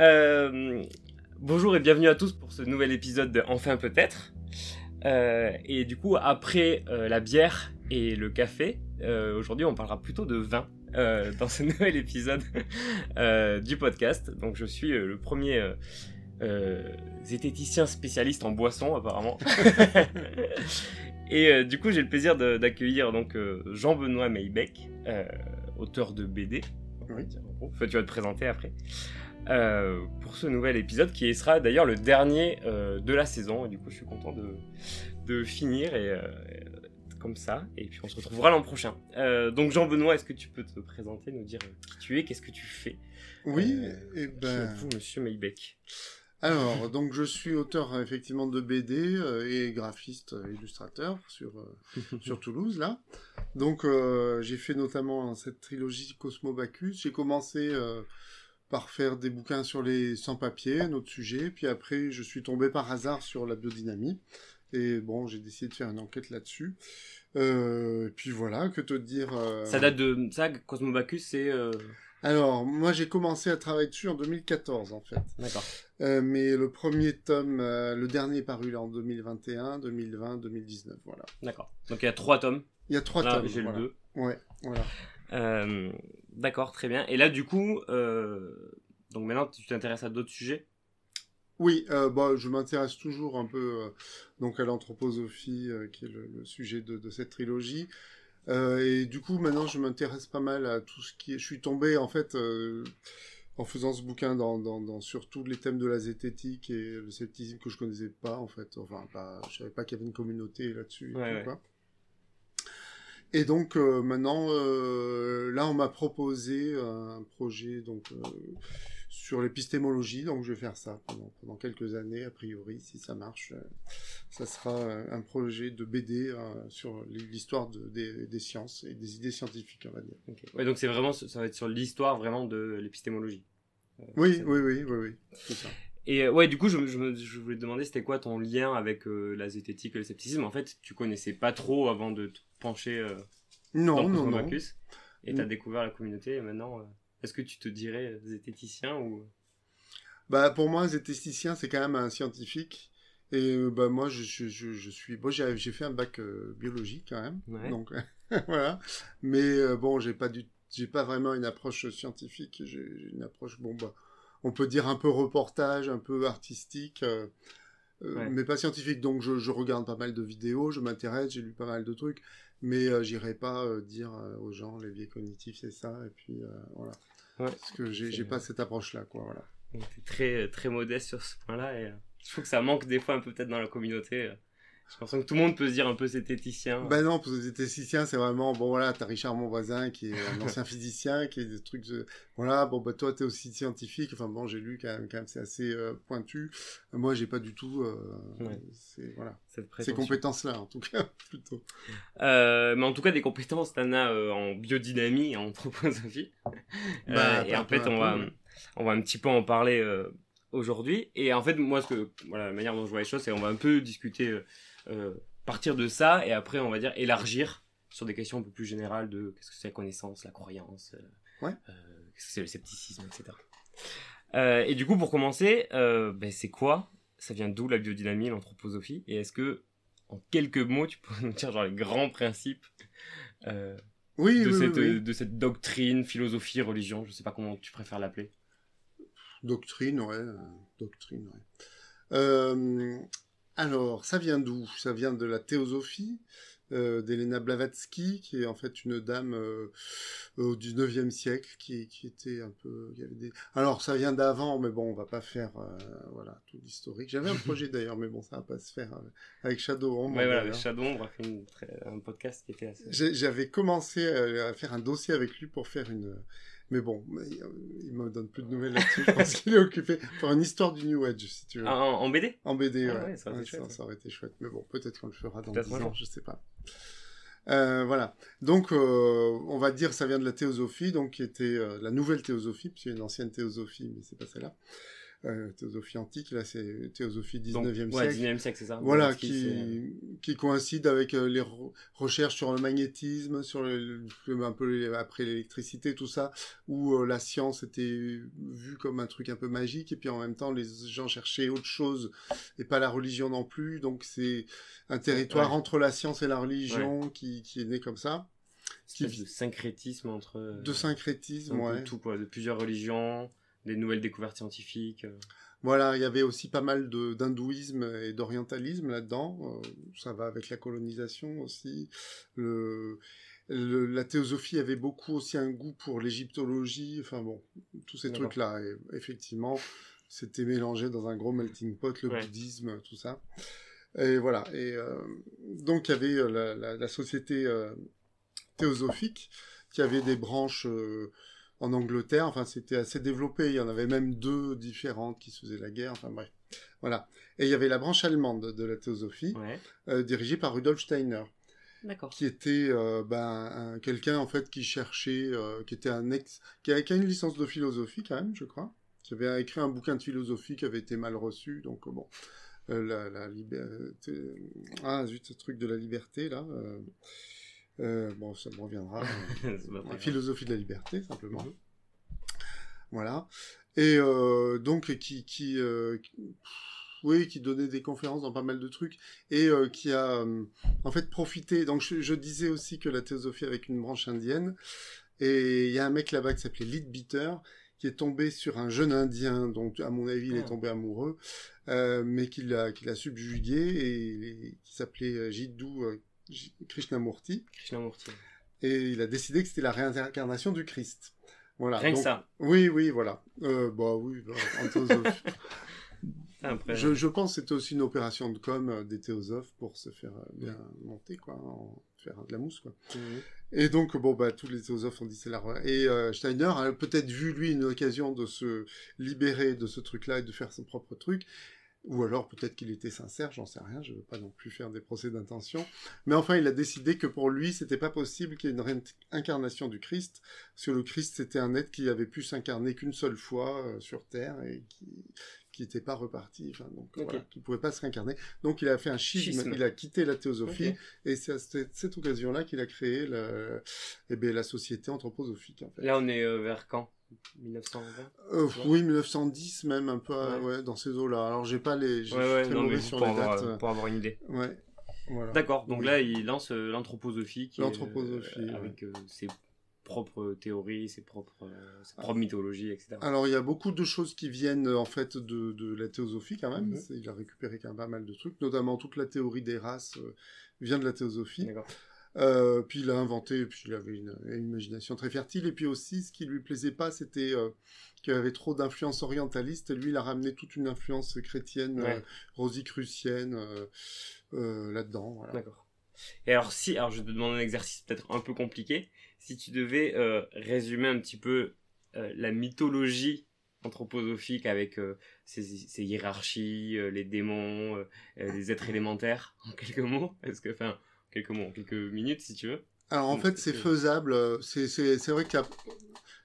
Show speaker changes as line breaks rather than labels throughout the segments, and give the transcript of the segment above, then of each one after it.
Euh, bonjour et bienvenue à tous pour ce nouvel épisode de Enfin peut-être. Euh, et du coup, après euh, la bière et le café, aujourd'hui on parlera plutôt de vin dans ce nouvel épisode du podcast. Donc je suis le premier zététicien spécialiste en boisson apparemment. et du coup j'ai le plaisir d'accueillir donc Jean-Benoît Maybeck, auteur de BD. Dire, en gros. Tu vas te présenter après. Euh, pour ce nouvel épisode qui sera d'ailleurs le dernier euh, de la saison. Et du coup, je suis content de, de finir et, euh, comme ça. Et puis, on se retrouvera l'an prochain. Donc, Jean-Benoît, est-ce que tu peux te présenter, nous dire qui tu es, qu'est-ce que tu fais?
Oui, et
Qui
ben.
êtes-vous, monsieur Maybeck
Alors, donc je suis auteur effectivement de BD euh, et graphiste euh, illustrateur sur, euh, sur Toulouse là. Donc euh, j'ai fait notamment cette trilogie Cosmo Bacchus. J'ai commencé euh, par faire des bouquins sur les sans-papiers, un autre sujet. Puis après, je suis tombé par hasard sur la biodynamie. Et bon, j'ai décidé de faire une enquête là-dessus. Euh, et puis voilà, que te dire. euh,
Ça date de. Ça, Cosmobacus, c'est.
Alors, moi j'ai commencé à travailler dessus en 2014 en fait.
D'accord.
Euh, mais le premier tome, euh, le dernier est paru là en 2021, 2020, 2019, voilà.
D'accord. Donc, il y a trois tomes.
Il y a trois
Là,
tomes.
j'ai
voilà.
le deux.
Ouais, voilà.
Euh, D'accord, très bien. Et là, du coup, donc maintenant, tu t'intéresses à d'autres sujets?
Oui, euh, bah, je m'intéresse toujours un peu euh, donc à l'anthroposophie, euh, qui est le, le sujet de, de cette trilogie. Euh, et du coup, maintenant, je m'intéresse pas mal à tout ce qui est... Je suis tombé, en fait, euh, en faisant ce bouquin, dans, dans, dans sur tous les thèmes de la zététique et le scepticisme que je connaissais pas, en fait. Enfin, pas, je savais pas qu'il y avait une communauté là-dessus.
Ouais.
Et donc euh, maintenant, euh, là, on m'a proposé un projet donc euh, sur l'épistémologie, donc je vais faire ça pendant, pendant quelques années, a priori, si ça marche. euh, ça sera euh, un projet de BD euh, sur l'histoire de- des, des sciences et des idées scientifiques, on va dire.
Ouais, donc c'est vraiment, ça va être sur l'histoire vraiment de l'épistémologie. Euh,
Oui, oui, oui, oui, oui, c'est ça.
Et ouais, du coup, je, voulais te demander, c'était quoi ton lien avec euh, la zététique et le scepticisme? En fait, tu connaissais pas trop avant de te pencher euh,
Non,
dans
non, non.
Et t'as
Mm.
découvert la communauté. Et maintenant, est-ce que tu te dirais zététicien ou
Bah, pour moi, zététicien, c'est quand même un scientifique. Et euh, bah, moi, je, je, je, je suis. Bon, j'ai j'ai fait un bac euh, biologique quand même.
Ouais.
Donc, voilà. Mais euh, bon, j'ai pas du. J'ai pas vraiment une approche scientifique. J'ai j'ai une approche, bon, bah, on peut dire un peu reportage, un peu artistique, euh, euh,
Ouais.
mais pas scientifique. Donc, je, je regarde pas mal de vidéos, je m'intéresse, j'ai lu pas mal de trucs, mais euh, j'irai pas euh, dire euh, aux gens les biais cognitifs, c'est ça, et puis euh, voilà.
Ouais.
Parce que j'ai pas cette approche-là, quoi, voilà.
Donc, t'es très très modeste sur ce point-là et euh, je trouve que ça manque des fois un peu peut-être dans la communauté. J'ai l'impression que tout le monde peut se dire un peu zététicien.
Ben non, pour les zététiciens, c'est vraiment, bon voilà, t'as Richard, mon voisin, qui est un ancien physicien, qui est des trucs de, voilà, bon bah toi t'es aussi scientifique, enfin bon, j'ai lu quand même, quand même c'est assez euh, pointu. Moi, j'ai pas du tout, euh,
Ouais.
c'est, voilà,
cette
ces compétences-là, en tout cas, plutôt.
Euh, mais en tout cas, des compétences, t'en as en biodynamie et en anthroposophie.
Bah,
et en fait, on va, on va un petit peu en parler aujourd'hui. Et en fait, moi, ce que, voilà, la manière dont je vois les choses, c'est on va un peu discuter, partir de ça, et après, on va dire élargir sur des questions un peu plus générales de qu'est-ce que c'est la connaissance, la croyance, euh,
Ouais.
euh, qu'est-ce que c'est le scepticisme, etc. Euh, et du coup, pour commencer, euh, ben, c'est quoi? Ça vient d'où la biodynamie, l'anthroposophie? Et est-ce que, en quelques mots, tu peux nous dire genre les grands principes euh,
Oui,
de,
oui,
cette,
oui,
de cette doctrine, philosophie, religion, je sais pas comment tu préfères l'appeler.
Doctrine, ouais, euh, doctrine, ouais. Alors, ça vient d'où? Ça vient de la théosophie euh, d'Elena Blavatsky, qui est en fait une dame euh, au 19e siècle, qui, qui était un peu... avait des... Alors, ça vient d'avant, mais bon, on va pas faire euh, voilà, tout l'historique. J'avais un projet d'ailleurs, mais bon, ça va pas se faire avec Shadow.
Ouais, voilà,
d'ailleurs.
Shadow, on a fait un podcast qui était assez.
J'avais commencé à, à faire un dossier avec lui pour faire une... Mais bon, il il me donne plus de nouvelles là-dessus. Je pense qu'il est occupé pour une histoire du New Age, si tu veux.
Ah, en, en BD
En BD,
Ah
ouais.
ouais, ça aurait été
Ouais,
chouette,
ça aurait été chouette. Mais bon, peut-être qu'on le fera dans
Peut-être
10
un
ans, je sais pas. Euh, voilà. Donc, euh, on va dire ça vient de la théosophie, donc qui était euh, la nouvelle théosophie, puisqu'il y a une ancienne théosophie, mais c'est pas celle-là. Euh, théosophie antique, là c'est théosophie 19e
Donc,
siècle.
Ouais, 19e siècle, c'est ça.
Voilà,
Blavatsky,
qui, qui coïncide avec euh, les re- recherches sur le magnétisme, sur le, un peu les- après l'électricité, tout ça, où euh, la science était vue comme un truc un peu magique, et puis en même temps les gens cherchaient autre chose, et pas la religion non plus, donc c'est un territoire
Ouais.
entre la science et la religion qui, qui est né comme ça,
espèce de syncrétisme entre... euh,
de syncrétisme, ouais.
tout, quoi, de plusieurs religions, des nouvelles découvertes scientifiques. euh.
Voilà, il y avait aussi pas mal de- d'hindouisme et d'orientalisme là-dedans. Euh, ça va avec la colonisation aussi. Le, le- la théosophie avait beaucoup aussi un goût pour l'égyptologie. Enfin bon, tous ces trucs-là. Et effectivement, c'était mélangé dans un gros melting pot, le
Ouais.
bouddhisme, tout ça. Et voilà. Et euh, donc il y avait la, la- la société euh, théosophique qui avait des branches. En Angleterre, enfin c'était assez développé, il y en avait même deux différentes qui se faisaient la guerre, enfin bref. Voilà. Et il y avait la branche allemande de la théosophie,
Ouais.
euh, dirigée par Rudolf Steiner,
D'accord.
qui était euh, ben, un- quelqu'un en fait qui cherchait, euh, qui était un ex, qui a, qui a une licence de philosophie quand même, je crois, qui avait écrit un bouquin de philosophie qui avait été mal reçu, donc bon, Euh, la, la liberté, ah zut, ce truc de la liberté là, euh, euh, bon ça me reviendra.
Très
La philosophie de la liberté, simplement.
Mhm.
Voilà. Et euh, donc, qui, qui, euh, qui- oui, qui donnait des conférences dans pas mal de trucs et euh, qui a euh, en fait profité. Donc, je, je disais aussi que la théosophie avec une branche indienne. Et il y a un mec là-bas qui s'appelait Leadbeater qui est tombé sur un jeune indien dont, à mon avis, il est
Ah.
tombé amoureux, euh, mais qui l'a subjugué et, et qui s'appelait euh, Jiddu euh, Krishnamurti.
Krishnamurti.
Et il a décidé que c'était la réincarnation du Christ. Voilà.
Rien que
Donc-
ça.
Oui, oui, voilà. Euh, bah oui, bah, en théosophie.
Après,
je, je pense que c'était aussi une opération de com euh, des théosophes pour se faire euh, bien monter, quoi, en faire de la mousse, quoi.
Mhm.
Et donc, bon, bah, tous les théosophes ont dit c'est la... Et euh, Steiner a peut-être vu, lui, une occasion de se libérer de ce truc-là et de faire son propre truc. Ou alors, peut-être qu'il était sincère, j'en sais rien, je veux pas non plus faire des procès d'intention. Mais enfin, il a décidé que pour lui, c'était pas possible qu'il y ait une réincarnation du Christ, parce que le Christ, c'était un être qui avait pu s'incarner qu'une seule fois euh, sur Terre et qui qui n'était pas reparti, enfin, donc
Ok.
voilà, qui pouvait pas se réincarner. Donc il a fait un schisme,
Schisme.
il a quitté la théosophie, et c'est à cette, cette occasion-là qu'il a créé la, eh bien, la société anthroposophique. En fait.
Là, on est euh, vers quand? 1920
Euh,
Ouais.
oui, 1910 même, un peu euh,
Ouais.
ouais, dans ces eaux-là. Alors j'ai pas les... j'ai-
Ouais, ouais,
très
non,
mauvais sur
pour
les
avoir,
dates.
euh, pour avoir une idée.
Ouais, voilà.
D'accord, donc
Oui.
là, il lance euh, l'anthroposophie. qui est,
L'anthroposophie,
euh,
ouais.
Avec euh, ses propres théories, ses propres, euh, ses propres mythologies, etc.
Alors il y a beaucoup de choses qui viennent euh, en fait de, de la théosophie quand même.
Mhm.
Il a récupéré quand même pas mal de trucs, notamment toute la théorie des races euh, vient de la théosophie.
D'accord.
Euh, puis il a inventé, puis il avait une, une imagination très fertile. Et puis aussi, ce qui lui plaisait pas, c'était euh, qu'il y avait trop d'influence orientaliste. Et lui, il a ramené toute une influence chrétienne,
Ouais.
euh, rosicrucienne euh, là-dedans. Voilà.
D'accord. Et alors, si, alors je vais te demander un exercice peut-être un peu compliqué. Si tu devais résumer un petit peu la mythologie anthroposophique avec ses, ses hiérarchies, les démons, les êtres élémentaires, en quelques mots, est-ce que, enfin, quelques mots, en quelques minutes si tu veux.
Alors en fait, c'est faisable. euh, C'est vrai que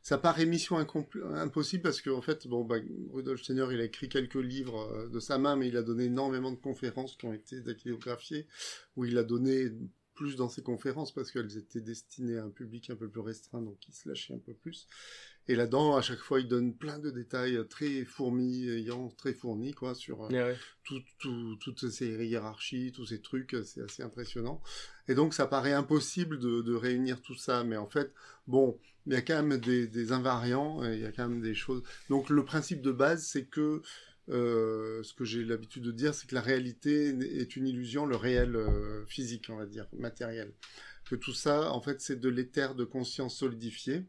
ça paraît mission impossible parce qu'en fait, bon, bah, Rudolf Steiner, il a écrit quelques livres euh, de sa main, mais il a donné énormément de conférences qui ont été dactylographiées, où il a donné plus dans ses conférences parce qu'elles étaient destinées à un public un peu plus restreint, donc il se lâchait un peu plus. Et là-dedans, à chaque fois, il donne plein de détails très fourmillants, très fournis, quoi, sur euh,
Ouais, ouais.
tout, tout- toutes ces hiérarchies, tous ces trucs, euh, c'est assez impressionnant. Et donc, ça paraît impossible de, de réunir tout ça, mais en fait, bon, il y a quand même des, des invariants, et il y a quand même des choses. Donc, le principe de base, c'est que euh, ce que j'ai l'habitude de dire, c'est que la réalité est une illusion, le réel euh, physique, on va dire, matériel. Que tout ça, en fait, c'est de l'éther de conscience solidifié,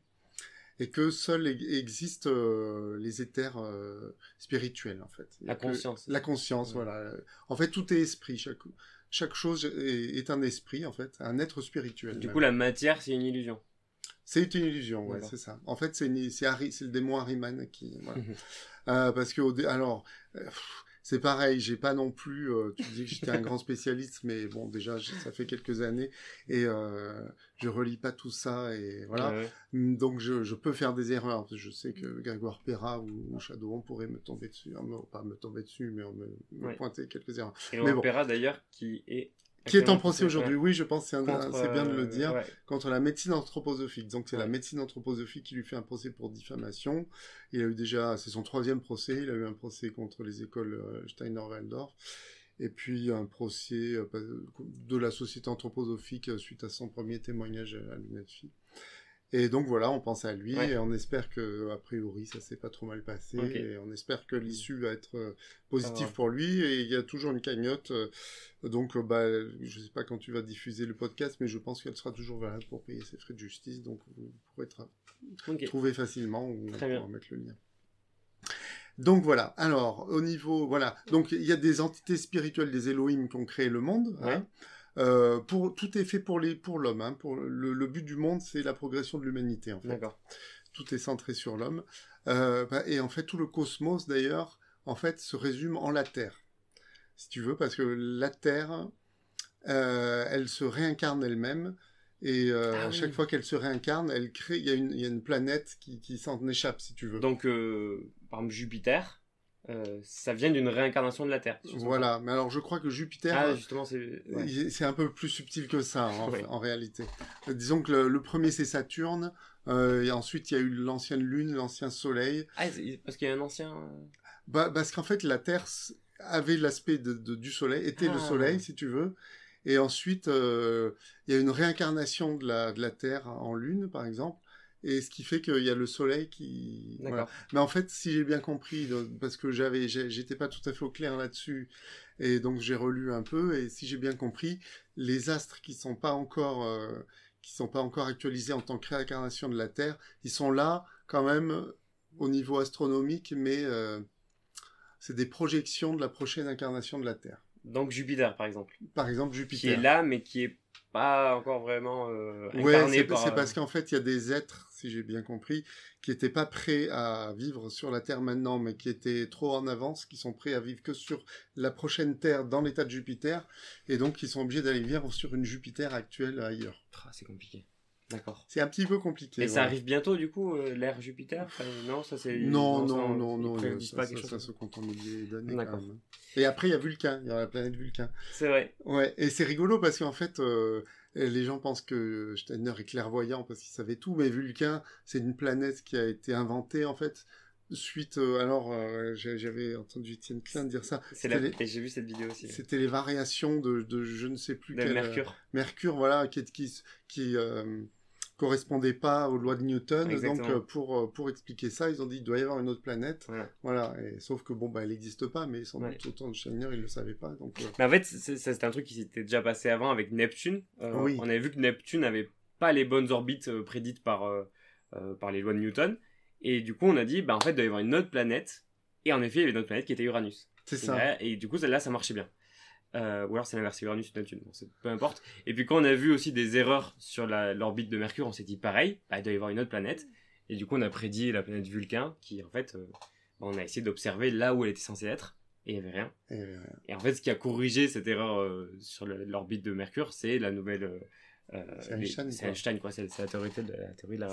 et que seuls e- existent euh, les éthers euh, spirituels, en fait.
La
Que-
conscience.
La conscience,
Ouais.
voilà. En fait, tout est esprit. Chaque, chaque chose est, est un esprit, en fait, un être spirituel.
Du
même.
coup, la matière, c'est une illusion.
C'est une illusion, ouais, c'est ça. En fait, c'est le démon Harryman qui. Voilà. Euh, parce que, alors, euh, pff, c'est pareil, j'ai pas non plus. euh, tu dis que j'étais un grand spécialiste, mais bon, déjà, ça fait quelques années et euh, je relis pas tout ça et voilà.
Ouais, ouais.
Mm, Donc je, je peux faire des erreurs. Je sais que Grégoire Perra ou, ou Shadowrun pourraient me tomber dessus, me- pas me tomber dessus, mais me, me
Ouais.
pointer quelques erreurs.
Et
Mais bon.
l'opéra d'ailleurs qui est.
Qui est en procès aujourd'hui Oui, je pense que c'est bien de le
euh,
dire.
ouais.
Contre la médecine anthroposophique. Donc c'est la médecine anthroposophique qui lui fait un procès pour diffamation. Il a eu déjà, c'est son troisième procès. Il a eu un procès contre les écoles euh, Steiner-Waldorf. Et puis un procès euh, de la société anthroposophique suite à son premier témoignage à l'UNESFI. Et donc voilà, on pense à lui
Ouais.
et on espère que a priori ça s'est pas trop mal passé et on espère que l'issue va être euh, positive
va.
pour lui et il y a toujours une cagnotte euh, donc euh, bah je sais pas quand tu vas diffuser le podcast mais je pense qu'elle sera toujours valable pour payer ses frais de justice donc vous pourrez tra- trouver facilement ou on
Très bien.
pourra mettre le lien. Donc voilà. Alors au niveau voilà donc il y a des entités spirituelles des Elohim qui ont créé le monde. hein. Euh, pour tout est fait pour les pour l'homme. hein. Pour le, le but du monde c'est la progression de l'humanité en fait
D'accord.
tout est centré sur l'homme. Euh, bah, et en fait, tout le cosmos, d'ailleurs, en fait, se résume en la Terre, si tu veux, parce que la Terre, euh, elle se réincarne elle-même, et euh,
Ah
à
oui.
chaque fois qu'elle se réincarne, elle crée, il y, a une- il y a une planète qui, qui s'en échappe, si tu veux.
Donc, euh, par exemple, Jupiter, euh, ça vient d'une réincarnation de la Terre. si
voilà. Mais alors, je crois que. Jupiter,
Ah, justement, c'est. ouais.
un peu plus subtil que ça, en,
Ouais.
en réalité. Euh, disons que le, le premier, c'est Saturne, euh, et ensuite, il y a eu l'ancienne Lune, l'ancien Soleil,
Ah, parce qu'il y a un ancien. euh,
Bah, parce qu'en fait, la Terre avait l'aspect de, de- du Soleil, était le
Ah.
Soleil, si tu veux. Et ensuite, euh, il y a une réincarnation de la, de la Terre en Lune, par exemple. Et ce qui fait qu'il y a le Soleil qui...
D'accord.
voilà. Mais en fait, si j'ai bien compris, donc, parce que j'avais, j'étais pas tout à fait au clair là-dessus, et donc j'ai relu un peu, et si j'ai bien compris, les astres qui sont pas encore, euh, qui sont pas encore actualisés en tant que réincarnation de la Terre, ils sont là quand même au niveau astronomique, mais euh, c'est des projections de la prochaine incarnation de la Terre.
Donc, Jupiter, par exemple.
Par exemple,
Qui est
Jupiter.
là, mais qui est pas encore vraiment euh,
Ouais, c'est
par.
c'est parce qu'en fait, il y a des êtres, si j'ai bien compris, qui n'étaient pas prêts à vivre sur la Terre maintenant, mais qui étaient trop en avance, qui sont prêts à vivre que sur la prochaine Terre dans l'état de Jupiter, et donc qui sont obligés d'aller vivre sur une Jupiter actuelle ailleurs.
Ah, c'est compliqué. D'accord.
C'est un petit peu compliqué.
Et ça arrive bientôt, du coup, euh, l'ère Jupiter Enfin, Non, ça c'est.
Non, non,
on-
non,
ils
non,
prédisent
ça,
pas
ça-
quelque chose
ça se compte en milliers d'années quand
D'accord.
même. Et après, il y a Vulcain, il y a la planète Vulcain.
C'est vrai.
Ouais, et c'est rigolo parce qu'en fait, euh, les gens pensent que Steiner est clairvoyant parce qu'il savait tout, mais Vulcain, c'est une planète qui a été inventée en fait suite. euh, alors, euh, j'avais entendu Étienne Klein dire ça.
C'est la... Et j'ai vu cette vidéo aussi.
c'était les variations de, de je ne sais plus
De
quel
Mercure.
Mercure, voilà, qui qui, qui euh, correspondait pas aux lois de Newton.
Exactement.
Donc, euh, pour euh, pour expliquer ça, ils ont dit il doit y avoir une autre planète.
Voilà.
Voilà, et, sauf que bon, bah, elle n'existe pas, mais sans
Ouais.
doute autant de Steiner, il le savait pas. Donc, euh,
Mais en fait, c'était un truc qui s'était déjà passé avant avec Neptune. Euh,
Oui.
On avait vu que Neptune n'avait pas les bonnes orbites euh, prédites par, par les lois de Newton. Et du coup, on a dit, bah, en fait, il doit y avoir une autre planète. Et en effet, il y avait une autre planète qui était Uranus.
c'est ça.
là- Et du coup, celle-là, ça marchait bien. Euh, ou alors c'est l'inverse, c'est Uranus ou Neptune, bon, c'est- peu importe. Et puis quand on a vu aussi des erreurs sur l'orbite de Mercure, on s'est dit pareil, bah, il doit y avoir une autre planète. Et du coup, on a prédit la planète Vulcain, qui en fait, euh, bah, on a essayé d'observer là où elle était censée être, et il n'y avait rien.
Et,
en fait, ce qui a corrigé cette erreur euh, sur l'orbite de Mercure, c'est la nouvelle.
C'est Einstein,
les-
quoi.
Einstein, quoi. C'est la théorie de la, théorie de la.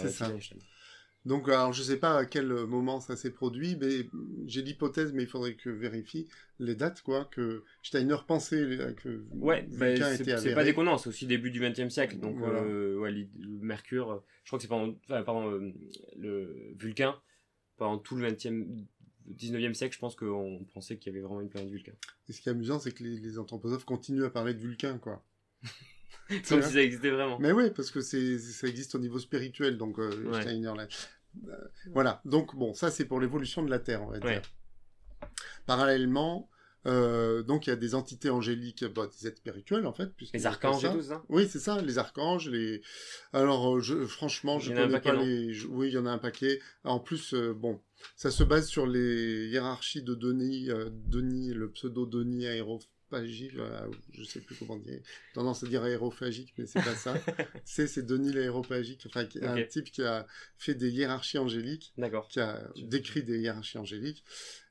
Donc, alors, je sais pas à quel moment ça s'est produit, mais j'ai l'hypothèse, mais il faudrait que je vérifie les dates, quoi, que Steiner pensait euh, que
Ouais, bah,
Vulcain
c'est pas déconnant, c'est aussi début du XXe siècle. Donc,
Voilà.
euh, ouais, le Mercure, je crois que c'est pendant, enfin, pardon, euh, le Vulcain, pendant tout le XXe, 19e siècle, je pense qu'on pensait qu'il y avait vraiment une planète Vulcain.
Et ce qui est amusant, c'est que les, les anthroposophes continuent à parler de Vulcain, quoi.
Comme si ça existait vraiment.
Mais oui, parce que ça existe au niveau spirituel, donc euh,
Ouais.
Steiner. là. Voilà, donc bon, ça c'est pour l'évolution de la Terre, on va dire.
Ouais.
Parallèlement, euh, donc il y a des entités angéliques, bah, des êtres spirituels en fait.
Les archanges et
ça.
tout ça
Oui, c'est ça, les archanges, les. Alors, euh, je, franchement, je connais
paquet,
pas les. je- Oui, il y en a un paquet. En plus, euh, bon, ça se base sur les hiérarchies de Denis, euh, Denis, le pseudo Denis Aéropathe, je sais plus comment dire, tendance à dire aérophagique, mais c'est pas ça. c'est c'est Denis l'aérophagique, enfin un type qui a fait des hiérarchies angéliques, qui a décrit des hiérarchies angéliques,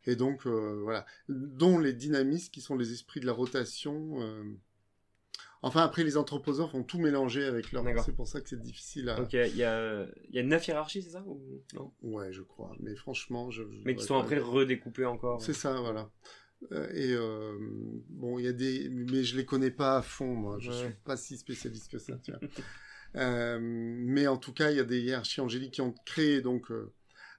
et donc euh, voilà, dont les dynamistes qui sont les esprits de la rotation. Euh, enfin, après, les anthroposophes ont tout mélangé avec leur. C'est pour ça que c'est difficile à.
Ok, il y a, y a neuf hiérarchies, c'est ça ou... non?
Ouais, je crois. Mais franchement, je.
Mais qui sont après redécoupées encore.
C'est ça, voilà. Euh, et euh, bon, il y a des, mais je les connais pas à fond, moi. Je suis pas si spécialiste que ça. Tu vois. euh, mais en tout cas, il y a des hiérarchies angéliques qui ont créé donc.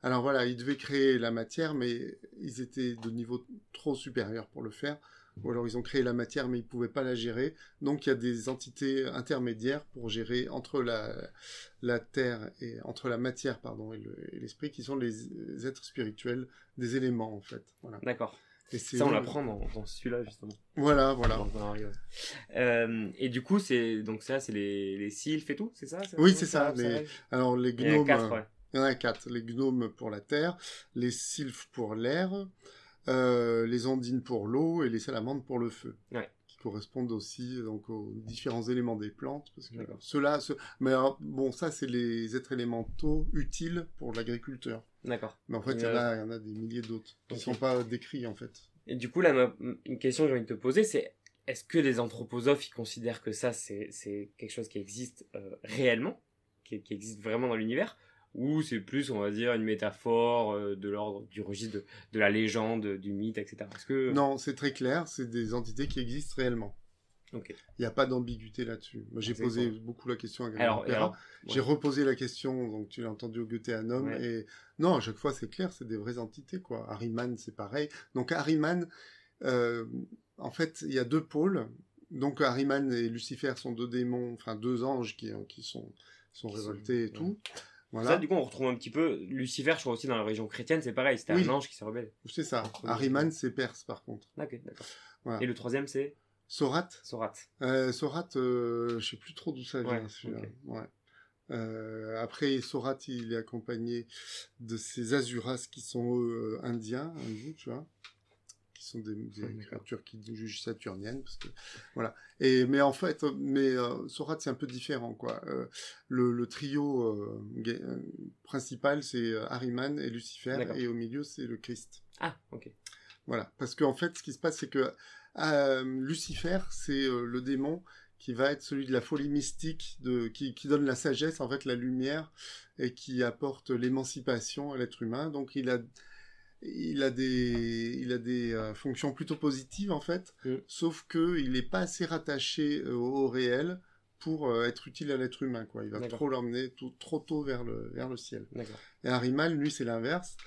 Alors voilà, ils devaient créer la matière, mais ils étaient de niveau trop supérieur pour le faire. Ou alors ils ont créé la matière, mais ils pouvaient pas la gérer. Donc il y a des entités intermédiaires pour gérer entre la, la terre et entre la matière, pardon, et l'esprit, qui sont les êtres spirituels des éléments en fait. Voilà.
D'accord. Et ça, on l'apprend dans, dans celui-là, justement.
Voilà, voilà.
Euh, et du coup, c'est donc ça, c'est les, les sylphes et tout, c'est ça
Oui, c'est ça. Les... Alors, les gnomes. Il y en a quatre, ouais. Il y en a quatre. Les gnomes pour la terre, les sylphes pour l'air, euh, les ondines pour l'eau et les salamandres pour le feu.
Ouais
correspondent aussi donc aux différents éléments des plantes parce que cela mais bon ça c'est les êtres élémentaux utiles pour l'agriculteur.
D'accord.
Mais en fait il y, en a, y en a des milliers d'autres qui ne sont pas décrits en fait.
Et du coup là une question que j'ai envie de te poser c'est est-ce que les anthroposophes ils considèrent que ça c'est quelque chose qui existe euh, réellement qui, qui, existe vraiment dans l'univers ou c'est plus, on va dire, une métaphore euh, de l'ordre du registre de, la légende, du mythe, etc.
que... Non, c'est très clair, c'est des entités qui existent réellement.
Il
n'y a pas d'ambiguïté là-dessus. Moi, j'ai posé beaucoup la question à alors, J'ai reposé la question, donc tu l'as entendu au Goetheanum, ouais. et non, à chaque fois, c'est clair, c'est des vraies entités, quoi. Harryman, c'est pareil. Donc, Harryman, euh, en fait, il y a deux pôles. Donc, Harryman et Lucifer sont deux démons, enfin, deux anges qui, qui sont, sont révoltés et tout.
Ça, du coup, on retrouve un petit peu Lucifer, je crois aussi dans la région chrétienne, c'est pareil, c'était un ange qui s'est rebelle.
C'est ça. Ariman, c'est perse, par contre.
D'accord. Et le troisième, c'est
Sorat.
Sorat.
Euh, Sorat, euh, je sais plus trop d'où ça vient. Ouais, euh, après, Sorat, il est accompagné de ces Azuras qui sont eux, indiens, hindous, tu vois sont des, créatures qui jugent saturniennes parce que voilà. Et mais en fait mais euh, Sorat c'est un peu différent quoi. Euh, le, trio euh, principal c'est Harryman et Lucifer et au milieu c'est le Christ.
Ah ok.
Voilà. Parce qu'en fait ce qui se passe c'est que Lucifer c'est le démon qui va être celui de la folie mystique, de, qui, qui, donne la sagesse, en fait, la lumière, et qui apporte l'émancipation à l'être humain. Donc, il a, il a des, il a des euh, fonctions plutôt positives en fait, mm. sauf que il n'est pas assez rattaché euh, au, réel pour euh, être utile à l'être humain quoi. Il va trop l'emmener trop tôt vers le vers le ciel. Et Arimal, lui, c'est l'inverse.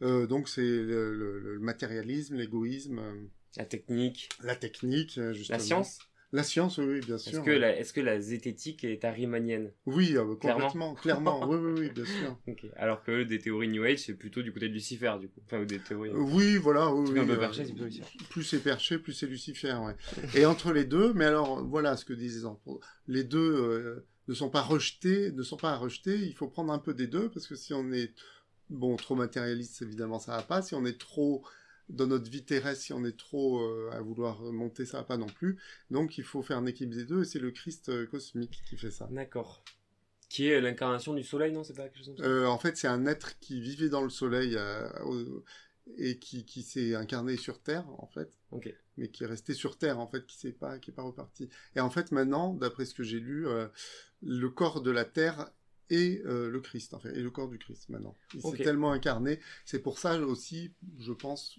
donc c'est le, matérialisme, l'égoïsme,
la technique,
la technique,
la science.
La science, oui, bien sûr.
Est-ce que, la, est que la zététique est arimanienne
Oui, euh, complètement, clairement, oui, oui, oui, bien sûr.
Alors que des théories New Age, c'est plutôt du côté de Lucifer, du coup. Enfin, des théories.
Euh, oui, voilà, oui, oui.
Un peu euh, perché, c'est plutôt Lucifer.
Plus c'est perché, plus c'est Lucifer, ouais. Et entre les deux, mais alors, voilà ce que disent les deux ne sont pas rejetés, ne sont pas à rejeter, il faut prendre un peu des deux, parce que si on est, bon, trop matérialiste, évidemment, ça va pas. Si on est trop dans notre vie terrestre, si on est trop euh, à vouloir monter, ça va pas non plus. Donc il faut faire un équipe des deux, et c'est le Christ euh, cosmique qui fait ça.
D'accord. Qui est l'incarnation du soleil, non C'est pas quelque chose
euh, En fait, c'est un être qui vivait dans le soleil et qui, qui s'est incarné sur Terre, en fait.
Ok.
Mais qui est resté sur Terre, en fait, qui s'est pas, qui est pas reparti. Et en fait, maintenant, d'après ce que j'ai lu, le corps de la Terre et euh, le Christ, en fait, et le corps du Christ maintenant. Il s'est tellement incarné. C'est pour ça aussi, je pense,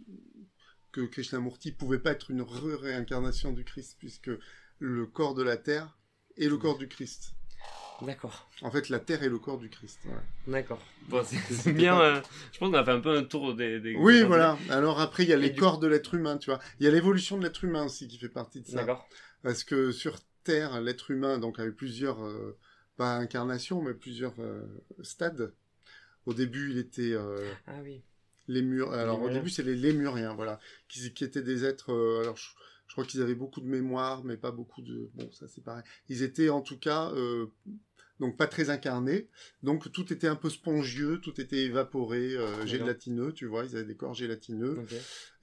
que Krishnamurti pouvait pas être une réincarnation du Christ, puisque le corps de la terre est le corps du Christ.
D'accord.
En fait, la terre est le corps du Christ.
D'accord. Bon, c'est bien. Euh, je pense qu'on a fait un peu un tour des.
oui, voilà. Alors après, il y a les corps de l'être humain, tu vois. Il y a l'évolution de l'être humain aussi qui fait partie de ça.
D'accord.
Parce que sur Terre, l'être humain, donc, avait plusieurs. Euh, pas incarnation, mais plusieurs euh, stades. Au début, il était. Euh,
ah oui.
Les murs. Alors, au début, c'est les lémuriens, voilà. Qui, qui étaient des êtres. Euh, alors, je, crois qu'ils avaient beaucoup de mémoire, mais pas beaucoup de. Bon, ça, c'est pareil. Ils étaient, en tout cas, donc pas très incarné. Donc tout était un peu spongieux, tout était évaporé, euh, gélatineux, tu vois, ils avaient des corps gélatineux.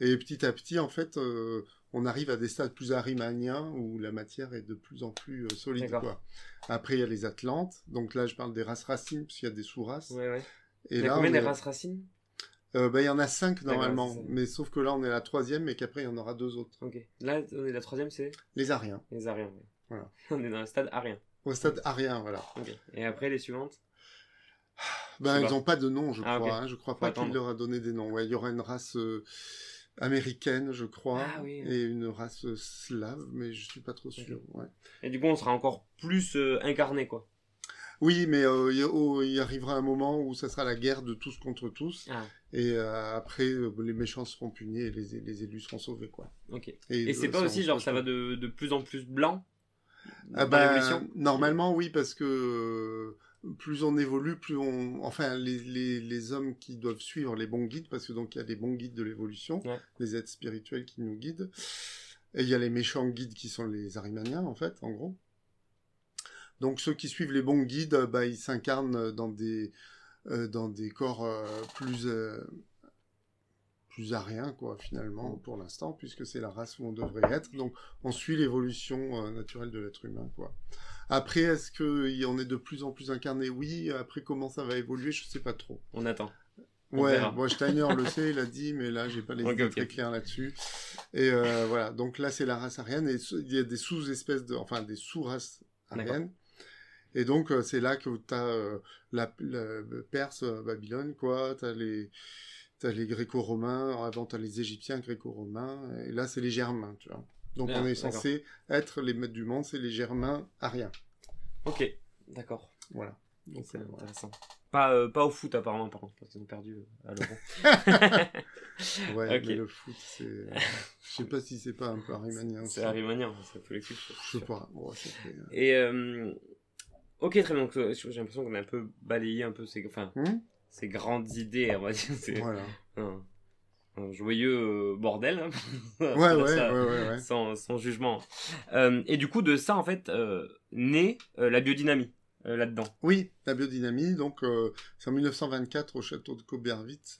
Et petit à petit, en fait, euh, on arrive à des stades plus arimaniens où la matière est de plus en plus euh, solide. Quoi. Après, il y a les Atlantes. Donc là, je parle des races racines, puisqu'il y a des sous-races.
Ouais, ouais. Et il y a combien des races racines?
Euh, bah, il y en a cinq normalement, mais sauf que là on est la troisième et qu'après il y en aura deux autres.
Ok. Là, on est la troisième, c'est?
Les Ariens.
Les Ariens, oui. Voilà. on est dans le stade Arien.
Au stade Arien, voilà.
Et après les suivantes?
Ben, ils n'ont pas de nom, je ah, crois. Hein. Je crois pas qu'il leur a donné des noms. Ouais, il y aura une race euh, américaine, je crois, ah, oui, et une race euh, slave, mais je suis pas trop sûr. Ouais.
Et du coup, on sera encore plus incarné, quoi.
Oui, mais euh, oh, il, arrivera un moment où ça sera la guerre de tous contre tous. Ah. Et euh, après, euh, les méchants seront punis et les, élus seront sauvés, quoi.
Ok. Et, c'est pas aussi genre ça va de, plus en plus blanc
ah bah, Normalement, oui, parce que plus on évolue, plus on, enfin, les, hommes qui doivent suivre les bons guides, parce que donc il y a des bons guides de l'évolution, les êtres spirituels qui nous guident, et il y a les méchants guides qui sont les Arimaniens, en fait, en gros. Donc ceux qui suivent les bons guides, bah, ils s'incarnent dans des, euh, dans des corps euh, plus, euh, plus ariens, quoi, finalement, pour l'instant, puisque c'est la race où on devrait être. Donc on suit l'évolution naturelle de l'être humain, quoi. Après, est-ce qu'on est de plus en plus incarné? Oui. Après, comment ça va évoluer? Je sais pas trop.
On attend.
ouais, Steiner le sait, il a dit, mais là, j'ai pas les idées très claires là-dessus. Et voilà, donc là, c'est la race arienne, et il y a des sous-espèces de, enfin, des sous-races ariennes. Et donc, euh, c'est là que tu as euh, la, Perse, euh, Babylone, quoi. Tu as les, les gréco-romains. Avant, tu as les égyptiens gréco-romains. Et là, c'est les germains, tu vois. Donc, on est censé être les maîtres du monde, c'est les germains ariens.
Ok, d'accord.
Voilà.
Donc, c'est intéressant. Pas, pas au foot, apparemment, par contre, parce qu'ils ont perdu à l'euro.
ouais, mais le foot, c'est. Je sais pas si c'est pas un peu arimanien.
C'est arimanien, c'est tous les
Je sais pas. Bon,
Et. Ok, très bien. Euh, j'ai l'impression qu'on a un peu balayé un peu ces, enfin, hmm? ces grandes idées, on va dire. Voilà. Un, joyeux euh, bordel. Hein,
ouais, ouais, ouais, ouais,
sans, sans, jugement. Euh, et du coup, de ça, en fait, naît la biodynamie. là-dedans.
Oui, la biodynamie, donc c'est en 1924 au château de Cobervitz.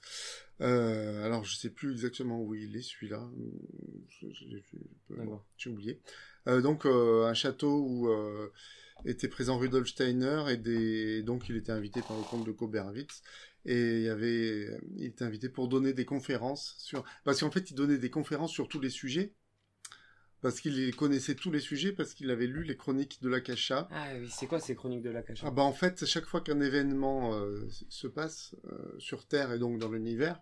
alors je sais plus exactement où il est celui-là, j'ai oublié. donc un château où était présent Rudolf Steiner et des... donc il était invité par le comte de Koberwitz et il y avait il était invité pour donner des conférences sur parce qu'en fait il donnait des conférences sur tous les sujets parce qu'il connaissait tous les sujets parce qu'il avait lu les chroniques de l'Akasha.
Ah oui, c'est quoi ces chroniques de l'Akasha
Ah bah en fait, chaque fois qu'un événement euh, se passe euh, sur Terre et donc dans l'univers,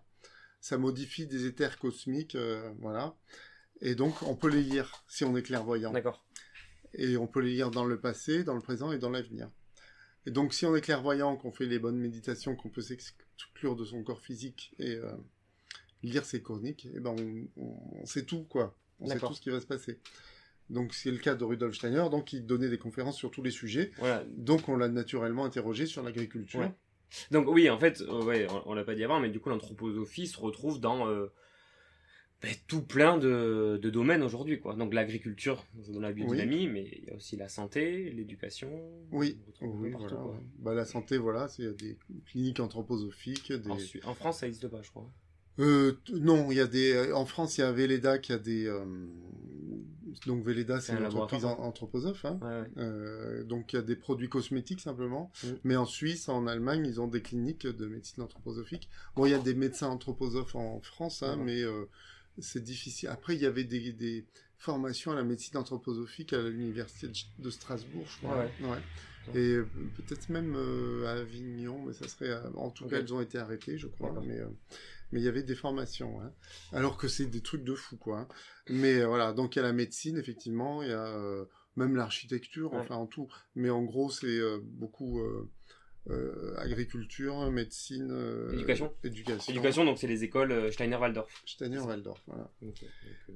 ça modifie des éthers cosmiques, euh, voilà. Et donc on peut les lire si on est clairvoyant.
D'accord
et on peut les lire dans le passé, dans le présent et dans l'avenir. Et donc si on est clairvoyant, qu'on fait les bonnes méditations, qu'on peut s'exclure de son corps physique et euh, lire ses chroniques, eh ben on, sait tout quoi. On sait tout ce qui va se passer. Donc c'est le cas de Rudolf Steiner, donc il donnait des conférences sur tous les sujets. Donc on l'a naturellement interrogé sur l'agriculture.
Donc oui, en fait, euh, ouais, on, l'a pas dit avant, mais du coup l'anthroposophie se retrouve dans euh, tout plein de, domaines aujourd'hui, quoi. Donc l'agriculture, dans la biodynamie, mais il y a aussi la santé, l'éducation.
Oui, bah, la santé, voilà, il y a des cliniques anthroposophiques.
En, France, ça n'existe pas, je crois.
Euh, non, il y a des. Euh, en France, il y a Véleda qui a des. Euh, donc Véleda, c'est une entreprise anthroposophe. Hein. donc il y a des produits cosmétiques simplement. Mm. Mais en Suisse, en Allemagne, ils ont des cliniques de médecine anthroposophique. Bon, il y a des médecins anthroposophes en France, hein, mais c'est difficile. Après, il y avait des, des, formations à la médecine anthroposophique à l'université de Strasbourg, je crois. Ouais. Et euh, peut-être même euh, à Avignon, mais ça serait. Euh, en tout cas, elles ont été arrêtées, je crois. Mais mais il y avait des formations, hein. alors que c'est des trucs de fou, quoi. Hein. Mais voilà, donc il y a la médecine, effectivement, il y a même l'architecture, enfin en tout. Mais en gros, c'est beaucoup euh, agriculture, médecine, euh,
Éducation
éducation.
Éducation, donc c'est les écoles euh, Steiner-Waldorf.
Steiner-Waldorf, voilà.
Donc,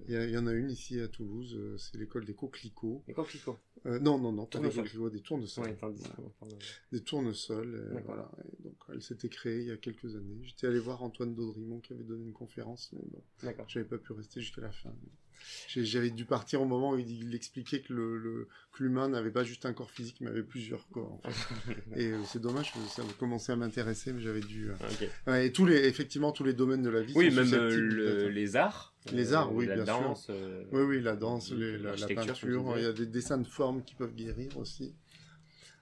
Il y, a- il y en a une ici à Toulouse, c'est l'école des coquelicots.
Les coquelicots.
Non, non, non, pas des coquelicots, des tournesols.
Ouais,
Voilà. Des tournesols, voilà. Et donc elle s'était créée il y a quelques années. J'étais allé voir Antoine Daudrimont qui avait donné une conférence, mais bon, j'avais pas pu rester jusqu'à la fin. J'avais dû partir au moment où il, expliquait que le, l'humain n'avait pas juste un corps physique, mais avait plusieurs corps. en fait. Et euh, c'est dommage, ça commencé à m'intéresser, mais j'avais dû. euh, ouais, et tous les, effectivement, tous les domaines de la vie.
Oui,
sont
même euh, le- les arts.
Les arts, oui,
la
bien sûr.
danse, euh,
Oui, oui, la danse, les- la, la peinture, il y a des dessins de formes qui peuvent guérir aussi.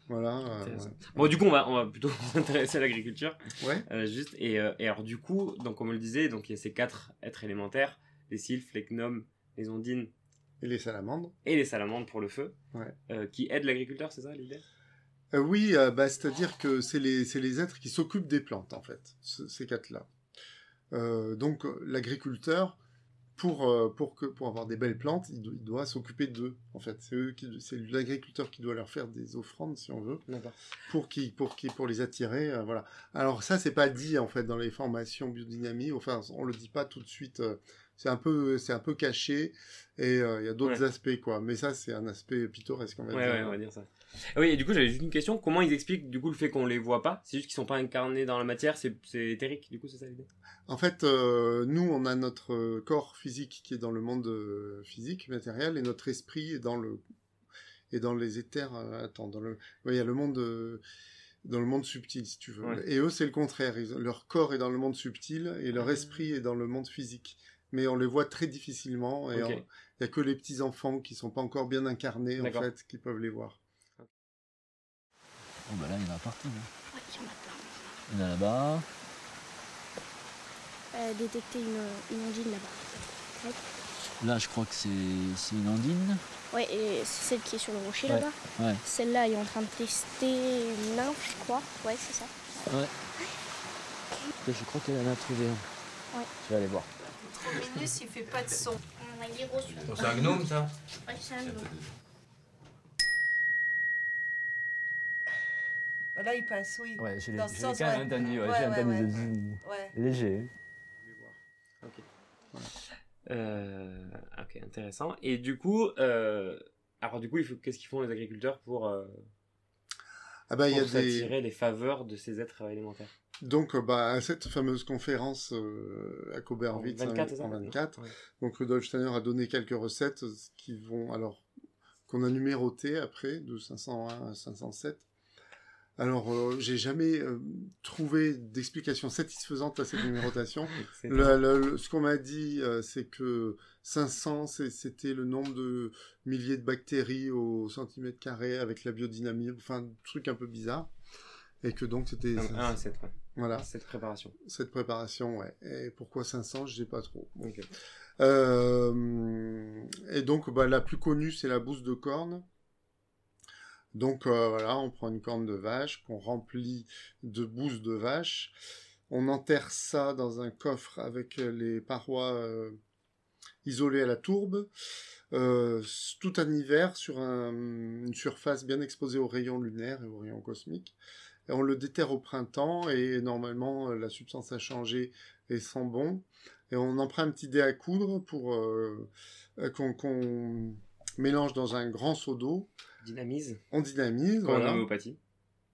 Voilà. euh.
Bon, du coup, on va, on va plutôt s'intéresser à l'agriculture.
ouais.
Euh, juste, et, euh, et alors, du coup, donc, comme on le disait, donc, il y a ces quatre êtres élémentaires les sylphes, les gnomes, les ondines
Et les salamandres.
et les salamandres pour le feu,
Ouais.
euh, qui aident l'agriculteur, c'est ça l'idée?
Euh, oui, euh, bah, c'est-à-dire que c'est les, les êtres qui s'occupent des plantes, en fait, ce- ces quatre-là. Donc, l'agriculteur, pour, pour, que, pour avoir des belles plantes, il, do- il doit s'occuper d'eux, en fait. C'est, eux qui, c'est l'agriculteur qui doit leur faire des offrandes, si on veut, pour, qui, pour, qui, pour les attirer. euh, voilà. Alors, ça, c'est pas dit, en fait, dans les formations biodynamie. Enfin, on le dit pas tout de suite. euh, c'est un peu, c'est un peu caché et euh, il y a d'autres
Ouais.
aspects quoi. Mais ça c'est un aspect pittoresque on va
Ouais,
dire.
ouais, on va dire ça. Ah Oui, et du coup, j'avais juste une question. Comment ils expliquent, du coup, le fait qu'on les voit pas? C'est juste qu'ils sont pas incarnés dans la matière, c'est c'est éthérique, du coup, c'est ça l'idée?
En fait, euh, nous, on a notre euh, corps physique qui est dans le monde physique, matériel, et notre esprit est dans le est dans les éthers. euh, attends, dans le, il y a le monde dans le monde subtil, si tu veux.
Ouais.
Et eux, c'est le contraire. Ils- leur corps est dans le monde subtil et leur
Ah.
esprit est dans le monde physique. Mais on les voit très difficilement et il y a que les petits enfants qui sont pas encore bien incarnés en fait qui peuvent les voir.
Bon bah là il y en a partout. hein.
Ouais, il y en a plein.
Il y en a là-bas.
Euh, détecter une, une ondine là-bas.
Là je crois que c'est c'est une ondine.
Ouais, et c'est celle qui est sur le rocher
Ouais,
là-bas.
ouais.
Celle-là, il est en train de tester une nymphe, je crois. Ouais, c'est ça.
Je crois qu'elle en a trouvé un.
Ouais.
Je vais aller voir.
Trop minus, il fait pas de son.
C'est un gnome ça
Ouais, c'est un gnome.
Là, il passe, oui.
Ouais, je l'ai
Dans
l'ai
sens, ouais.
entendu. Ouais,
Ouais,
j'ai
ouais, ouais.
léger.
Euh, ok, intéressant. Et du coup, euh, alors du coup, qu'est-ce qu'ils font les agriculteurs pour, euh,
Ah bah y a des
les faveurs de ces êtres élémentaires
Donc, euh, bah, à cette fameuse conférence euh, à Coberwitz
En 24, c'est ça
en 24,
Ouais.
donc Rudolf Steiner a donné quelques recettes euh, qui vont, alors, qu'on a numérotées après, de 501 à 507. Alors, euh, j'ai jamais euh, trouvé d'explication satisfaisante à cette numérotation.
C'est-
Le- le- le- ce qu'on m'a dit, euh, c'est que 500, c'est- c'était le nombre de milliers de bactéries au centimètre carré avec la biodynamie, enfin, un truc un peu bizarre. Et que donc, c'était...
Donc, un à 7, ouais.
Voilà.
Cette préparation.
Cette préparation, ouais. Et pourquoi 500, je sais pas trop. Euh, et donc, bah, la plus connue, c'est la bouse de corne. Donc, euh, voilà, on prend une corne de vache qu'on remplit de bouse de vache. On enterre ça dans un coffre avec les parois euh, isolées à la tourbe. Euh, tout un hiver sur un- une surface bien exposée aux rayons lunaires et aux rayons cosmiques. Et on le déterre au printemps et normalement euh, la substance a changé et sent bon. Et on en prend un petit dé à coudre pour euh, euh, qu'on mélange dans un grand seau d'eau.
Dynamise.
On dynamise.
Comme en
voilà.
homéopathie.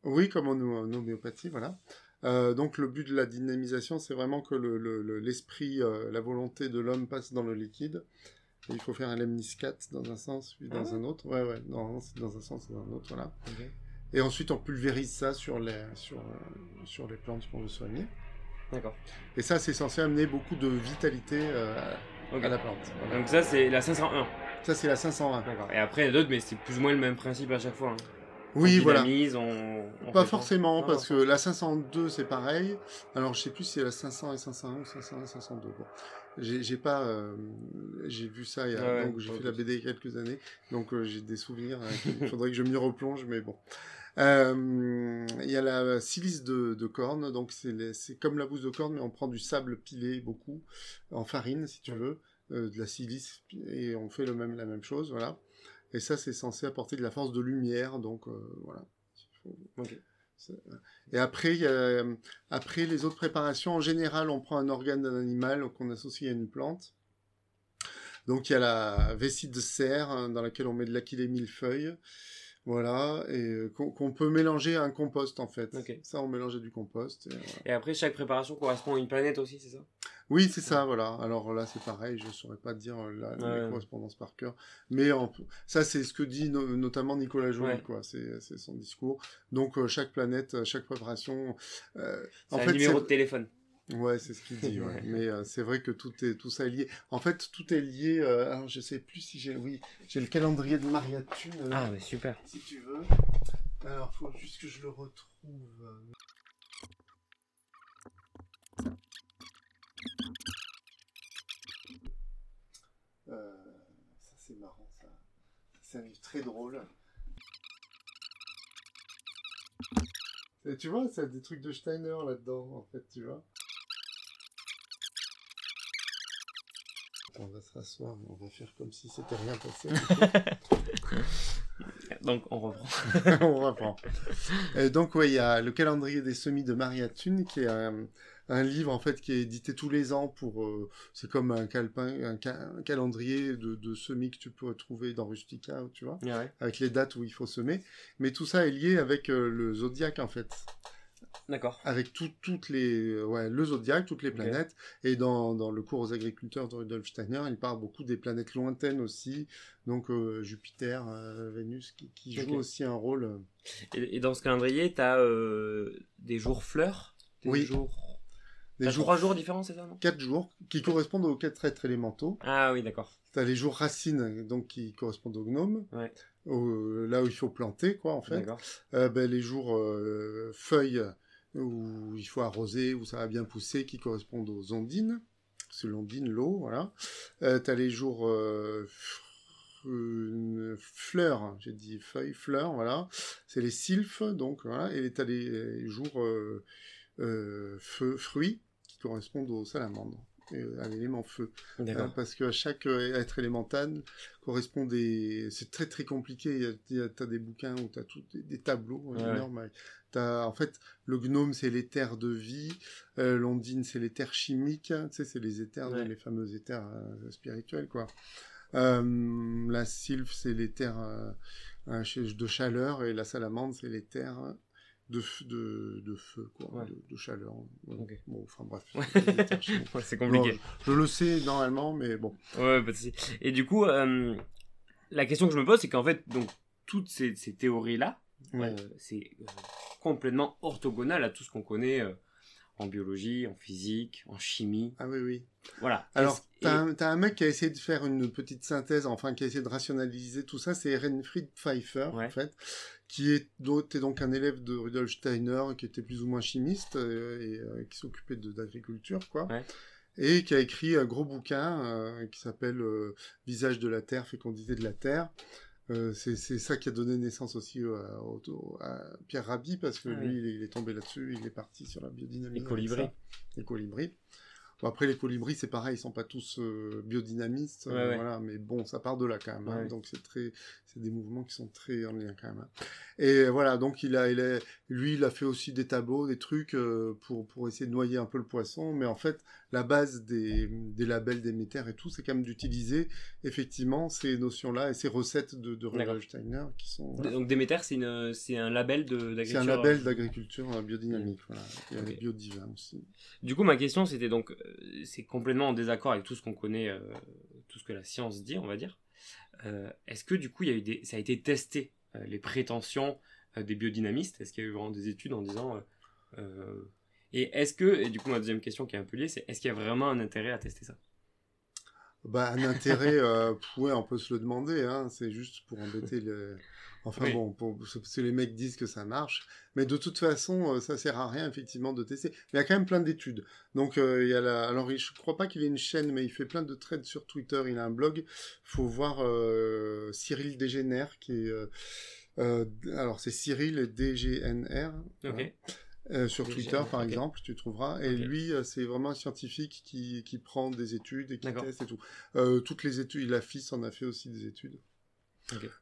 Oui, comme en, ho- en homéopathie, voilà. Euh, donc le but de la dynamisation, c'est vraiment que le- le- le- l'esprit, euh, la volonté de l'homme passe dans le liquide. Et il faut faire un lemniscate dans un sens, puis dans
Ah ouais
un autre. Ouais, ouais, non, c'est dans un sens et dans un autre, voilà. Et ensuite, on pulvérise ça sur les, sur, euh, sur les plantes qu'on veut soigner.
D'accord.
Et ça, c'est censé amener beaucoup de vitalité euh,
Ok.
à la plante. Voilà.
Donc ça, c'est la 501.
Ça, c'est la 501.
D'accord. Et après, il y a d'autres, mais c'est plus ou moins le même principe à chaque fois. hein.
Oui,
on
voilà.
on, on
Pas forcément,
Non,
parce que la 502, c'est pareil. Alors, je sais plus si c'est la 500 et 501 ou 501 et 502. Bon. J'ai pas... euh, j'ai vu ça il y a...
Ouais, ouais,
donc, j'ai fait la BD il y a quelques années. Donc, euh, j'ai des souvenirs. Il faudrait que je m'y replonge, mais bon. Euh, Il y a la silice de, de corne. Donc, c'est comme la bouse de corne, mais on prend du sable pilé beaucoup, en farine, si tu veux, euh, de la silice, et on fait le même, la même chose, voilà. Et ça, c'est censé apporter de la force de lumière, donc euh, voilà. Et après, il y a, après, les autres préparations, en général, on prend un organe d'un animal qu'on associe à une plante. Donc, il y a la vessie de cerf, hein, dans laquelle on met de l'aquilée millefeuille. Voilà, et euh, qu'on peut mélanger à un compost, en fait.
Ok.
Ça, on mélangeait du compost. et voilà.
Et après, chaque préparation correspond à une planète aussi, c'est ça?
Oui, c'est ça, voilà. Alors là, c'est pareil, je ne saurais pas dire euh, la,
Ouais.
correspondances par cœur. Mais en- ça, c'est ce que dit no- notamment Nicolas Joly,
Ouais.
quoi. C'est son discours. Donc, euh, chaque planète, chaque préparation. euh, en
un
fait,
numéro de téléphone.
Ouais, c'est ce qu'il dit. ouais. Mais euh, c'est vrai que tout est tout ça est lié. En fait, tout est lié. euh, alors, je sais plus si j'ai. Oui, j'ai le calendrier de Maria Thune. là,
Ah, mais super.
si tu veux. Alors, faut juste que je le retrouve. Euh, ça, c'est marrant, ça. C'est un livre très drôle. Et tu vois, ça a des trucs de Steiner là-dedans, en fait, tu vois. On va se rasseoir, on va faire comme si c'était rien passé.
Donc, on reprend.
on reprend. Et donc, ouais, il y a le calendrier des semis de Maria Thune, qui est un, un livre, en fait, qui est édité tous les ans pour... euh, c'est comme un, calepin, un, ca- un calendrier de, de semis que tu peux trouver dans Rustica, tu vois,
ouais.
avec les dates où il faut semer. Mais tout ça est lié avec euh, le zodiaque, en fait.
D'accord.
Avec tout- toutes les... Ouais, le zodiaque, toutes les planètes. Et dans, dans le cours aux agriculteurs de Rudolf Steiner, il parle beaucoup des planètes lointaines aussi. Donc, euh, Jupiter, euh, Vénus, qui, qui jouent
Ok.
aussi un rôle... euh,
Et, et dans ce calendrier, t'as euh, des jours fleurs? Des
Oui.
jours...
des
T'as
jours
trois jours différents, c'est ça, non?
Quatre jours qui correspondent aux quatre êtres élémentaux.
Ah oui, d'accord.
Tu as les jours racines, donc qui correspondent aux gnomes,
Ouais.
au- là où il faut planter, quoi, en fait. Euh, ben, les jours euh, feuilles, où il faut arroser, où ça va bien pousser, qui correspondent aux ondines. C'est l'ondine, l'eau, voilà. Euh, tu as les jours euh, fleurs, j'ai dit feuilles, fleurs, voilà. C'est les sylphes, donc, voilà. Et tu as les, jours euh, euh, fruits, qui correspondent aux salamandres, et à l'élément feu. Euh, parce que chaque euh, être élémental correspond des. C'est très très compliqué. Tu as des bouquins où tu as tout, des, des tableaux
Ouais.
énormes. T'as- en fait, le gnome, c'est l'éther de vie. euh, L'ondine, c'est l'éther chimique. hein, Tu sais, c'est les éthers,
Ouais.
les fameux éthers euh, spirituels, quoi. Euh, la sylphe, c'est l'éther euh, euh, de chaleur. Et la salamandre, c'est l'éther de, de, de feu, quoi.
Ouais.
De, de chaleur. Bon, enfin bref. C'est
compliqué.
Je, je le sais normalement, mais bon.
Ouais. Et du coup, euh, la question que je me pose, c'est qu'en fait, donc, toutes ces, ces théories-là,
Ouais.
euh, c'est euh, complètement orthogonal à tout ce qu'on connaît en biologie, en physique, en chimie.
Ah oui, oui.
Voilà.
Alors, t'as
et-
un, mec qui a essayé de faire une petite synthèse, enfin, qui a essayé de rationaliser tout ça, c'est Ehrenfried Pfeiffer,
Ouais.
en fait, qui est, était donc un élève de Rudolf Steiner, qui était plus ou moins chimiste, euh, et euh, qui s'occupait d'agriculture, quoi.
Ouais.
Et qui a écrit un gros bouquin euh, qui s'appelle Visage de la Terre, fécondité de la Terre. Euh, c'est ça qui a donné naissance aussi au- au- à Pierre Rabhi, parce que
Ah
lui,
oui.
il, est, il est tombé là-dessus, il est parti sur la biodynamie.
Les colibris.
Les colibris. Après, les colibris, c'est pareil, ils sont pas tous euh, biodynamistes,
Ouais,
voilà, mais bon, ça part de là quand même. hein, donc c'est très, c'est des mouvements qui sont très en lien quand même. hein. Et voilà, donc il a, il a, lui, il a fait aussi des tableaux, des trucs euh, pour pour essayer de noyer un peu le poisson, mais en fait, la base des, des labels d'émetteurs et tout, c'est quand même d'utiliser effectivement ces notions-là et ces recettes de, de. Rudolf Steiner qui sont. voilà.
Donc Déméter, c'est une- c'est un label de-
C'est un
d'agriculture.
label d'agriculture euh, biodynamique, voilà. Il y a
Ok.
les biodivins aussi.
Du coup, ma question, c'était donc, c'est complètement en désaccord avec tout ce qu'on connaît, euh, tout ce que la science dit, on va dire. Euh, Est-ce que du coup, ça a été testé euh, les prétentions euh, des biodynamistes? Est-ce qu'il y a eu vraiment des études en disant euh, euh, et est-ce que et du coup ma deuxième question qui est un peu liée, c'est est-ce qu'il y a vraiment un intérêt à tester ça?
Bah, un intérêt, euh, ouais, on peut se le demander, hein, c'est juste pour embêter le... Enfin
Oui.
bon, pour, parce que les mecs disent que ça marche, mais de toute façon, euh, ça sert à rien, effectivement, de tester. Mais il y a quand même plein d'études. Donc, euh, il y a la... Alors, je crois pas qu'il ait une chaîne, mais il fait plein de trades sur Twitter, il a un blog. faut voir euh, Cyril Dégénère, qui est... euh, euh, alors, c'est Cyril DGNR.
Ok.
Euh, sur Twitter, par exemple, tu trouveras. Et lui, c'est vraiment un scientifique qui, qui prend des études et qui teste et tout. Euh, toutes les études, la FIS en a fait aussi des études.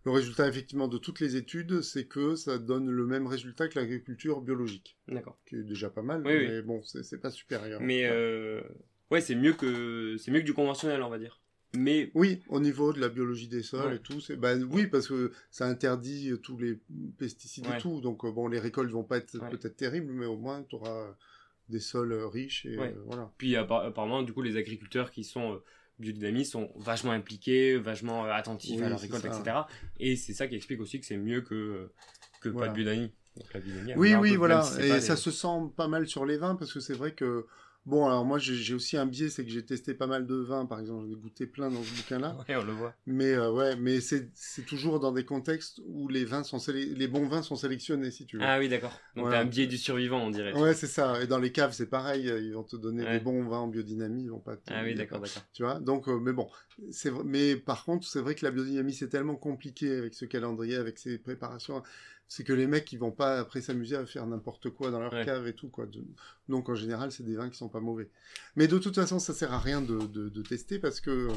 Le résultat, effectivement, de toutes les études, c'est que ça donne le même résultat que l'agriculture biologique,
D'accord.
qui est déjà pas mal,
Oui, oui.
mais bon, c'est pas supérieur.
Mais euh, ouais, c'est mieux que c'est mieux que du conventionnel, on va dire. Mais
Oui, au niveau de la biologie des sols
Ouais.
et tout, c'est bah oui parce que ça interdit euh, tous les pesticides
Ouais.
et tout, donc euh, bon les récoltes vont pas être
Ouais.
peut-être terribles, mais au moins tu auras des sols euh, riches et euh, voilà.
puis appar- apparemment, du coup, les agriculteurs qui sont biodynamistes sont vachement impliqués, vachement euh, attentifs
Oui,
à leur récolte, etc. Et c'est ça qui explique aussi que c'est mieux que que
Voilà.
pas de biodynamie. Donc, la biodynamie, elle
Oui, oui, voilà. et ça se sent pas mal sur les vins parce que c'est vrai que, bon, alors moi j'ai aussi un biais, c'est que j'ai testé pas mal de vins, par exemple, j'en ai goûté plein dans ce bouquin-là.
Ouais, on le voit.
Mais euh, ouais, mais c'est toujours dans des contextes où les vins sont les bons vins sont sélectionnés, si tu veux.
Ah oui, d'accord. Donc t'as un biais du survivant, on dirait.
Ouais, c'est ça. Et dans les caves, c'est pareil. euh, Ils vont te donner
Ouais.
des bons vins en biodynamie, ils vont pas. te-
Ah oui, d'accord, d'accord.
Tu vois. Donc, euh, mais bon, c'est mais par contre, c'est vrai que la biodynamie c'est tellement compliqué avec ce calendrier, avec ces préparations. C'est que les mecs, ils vont pas après s'amuser à faire n'importe quoi dans leur
Ouais.
cave et tout quoi. Donc en général, c'est des vins qui sont pas mauvais. Mais de toute façon, ça sert à rien de, de- de tester parce que euh,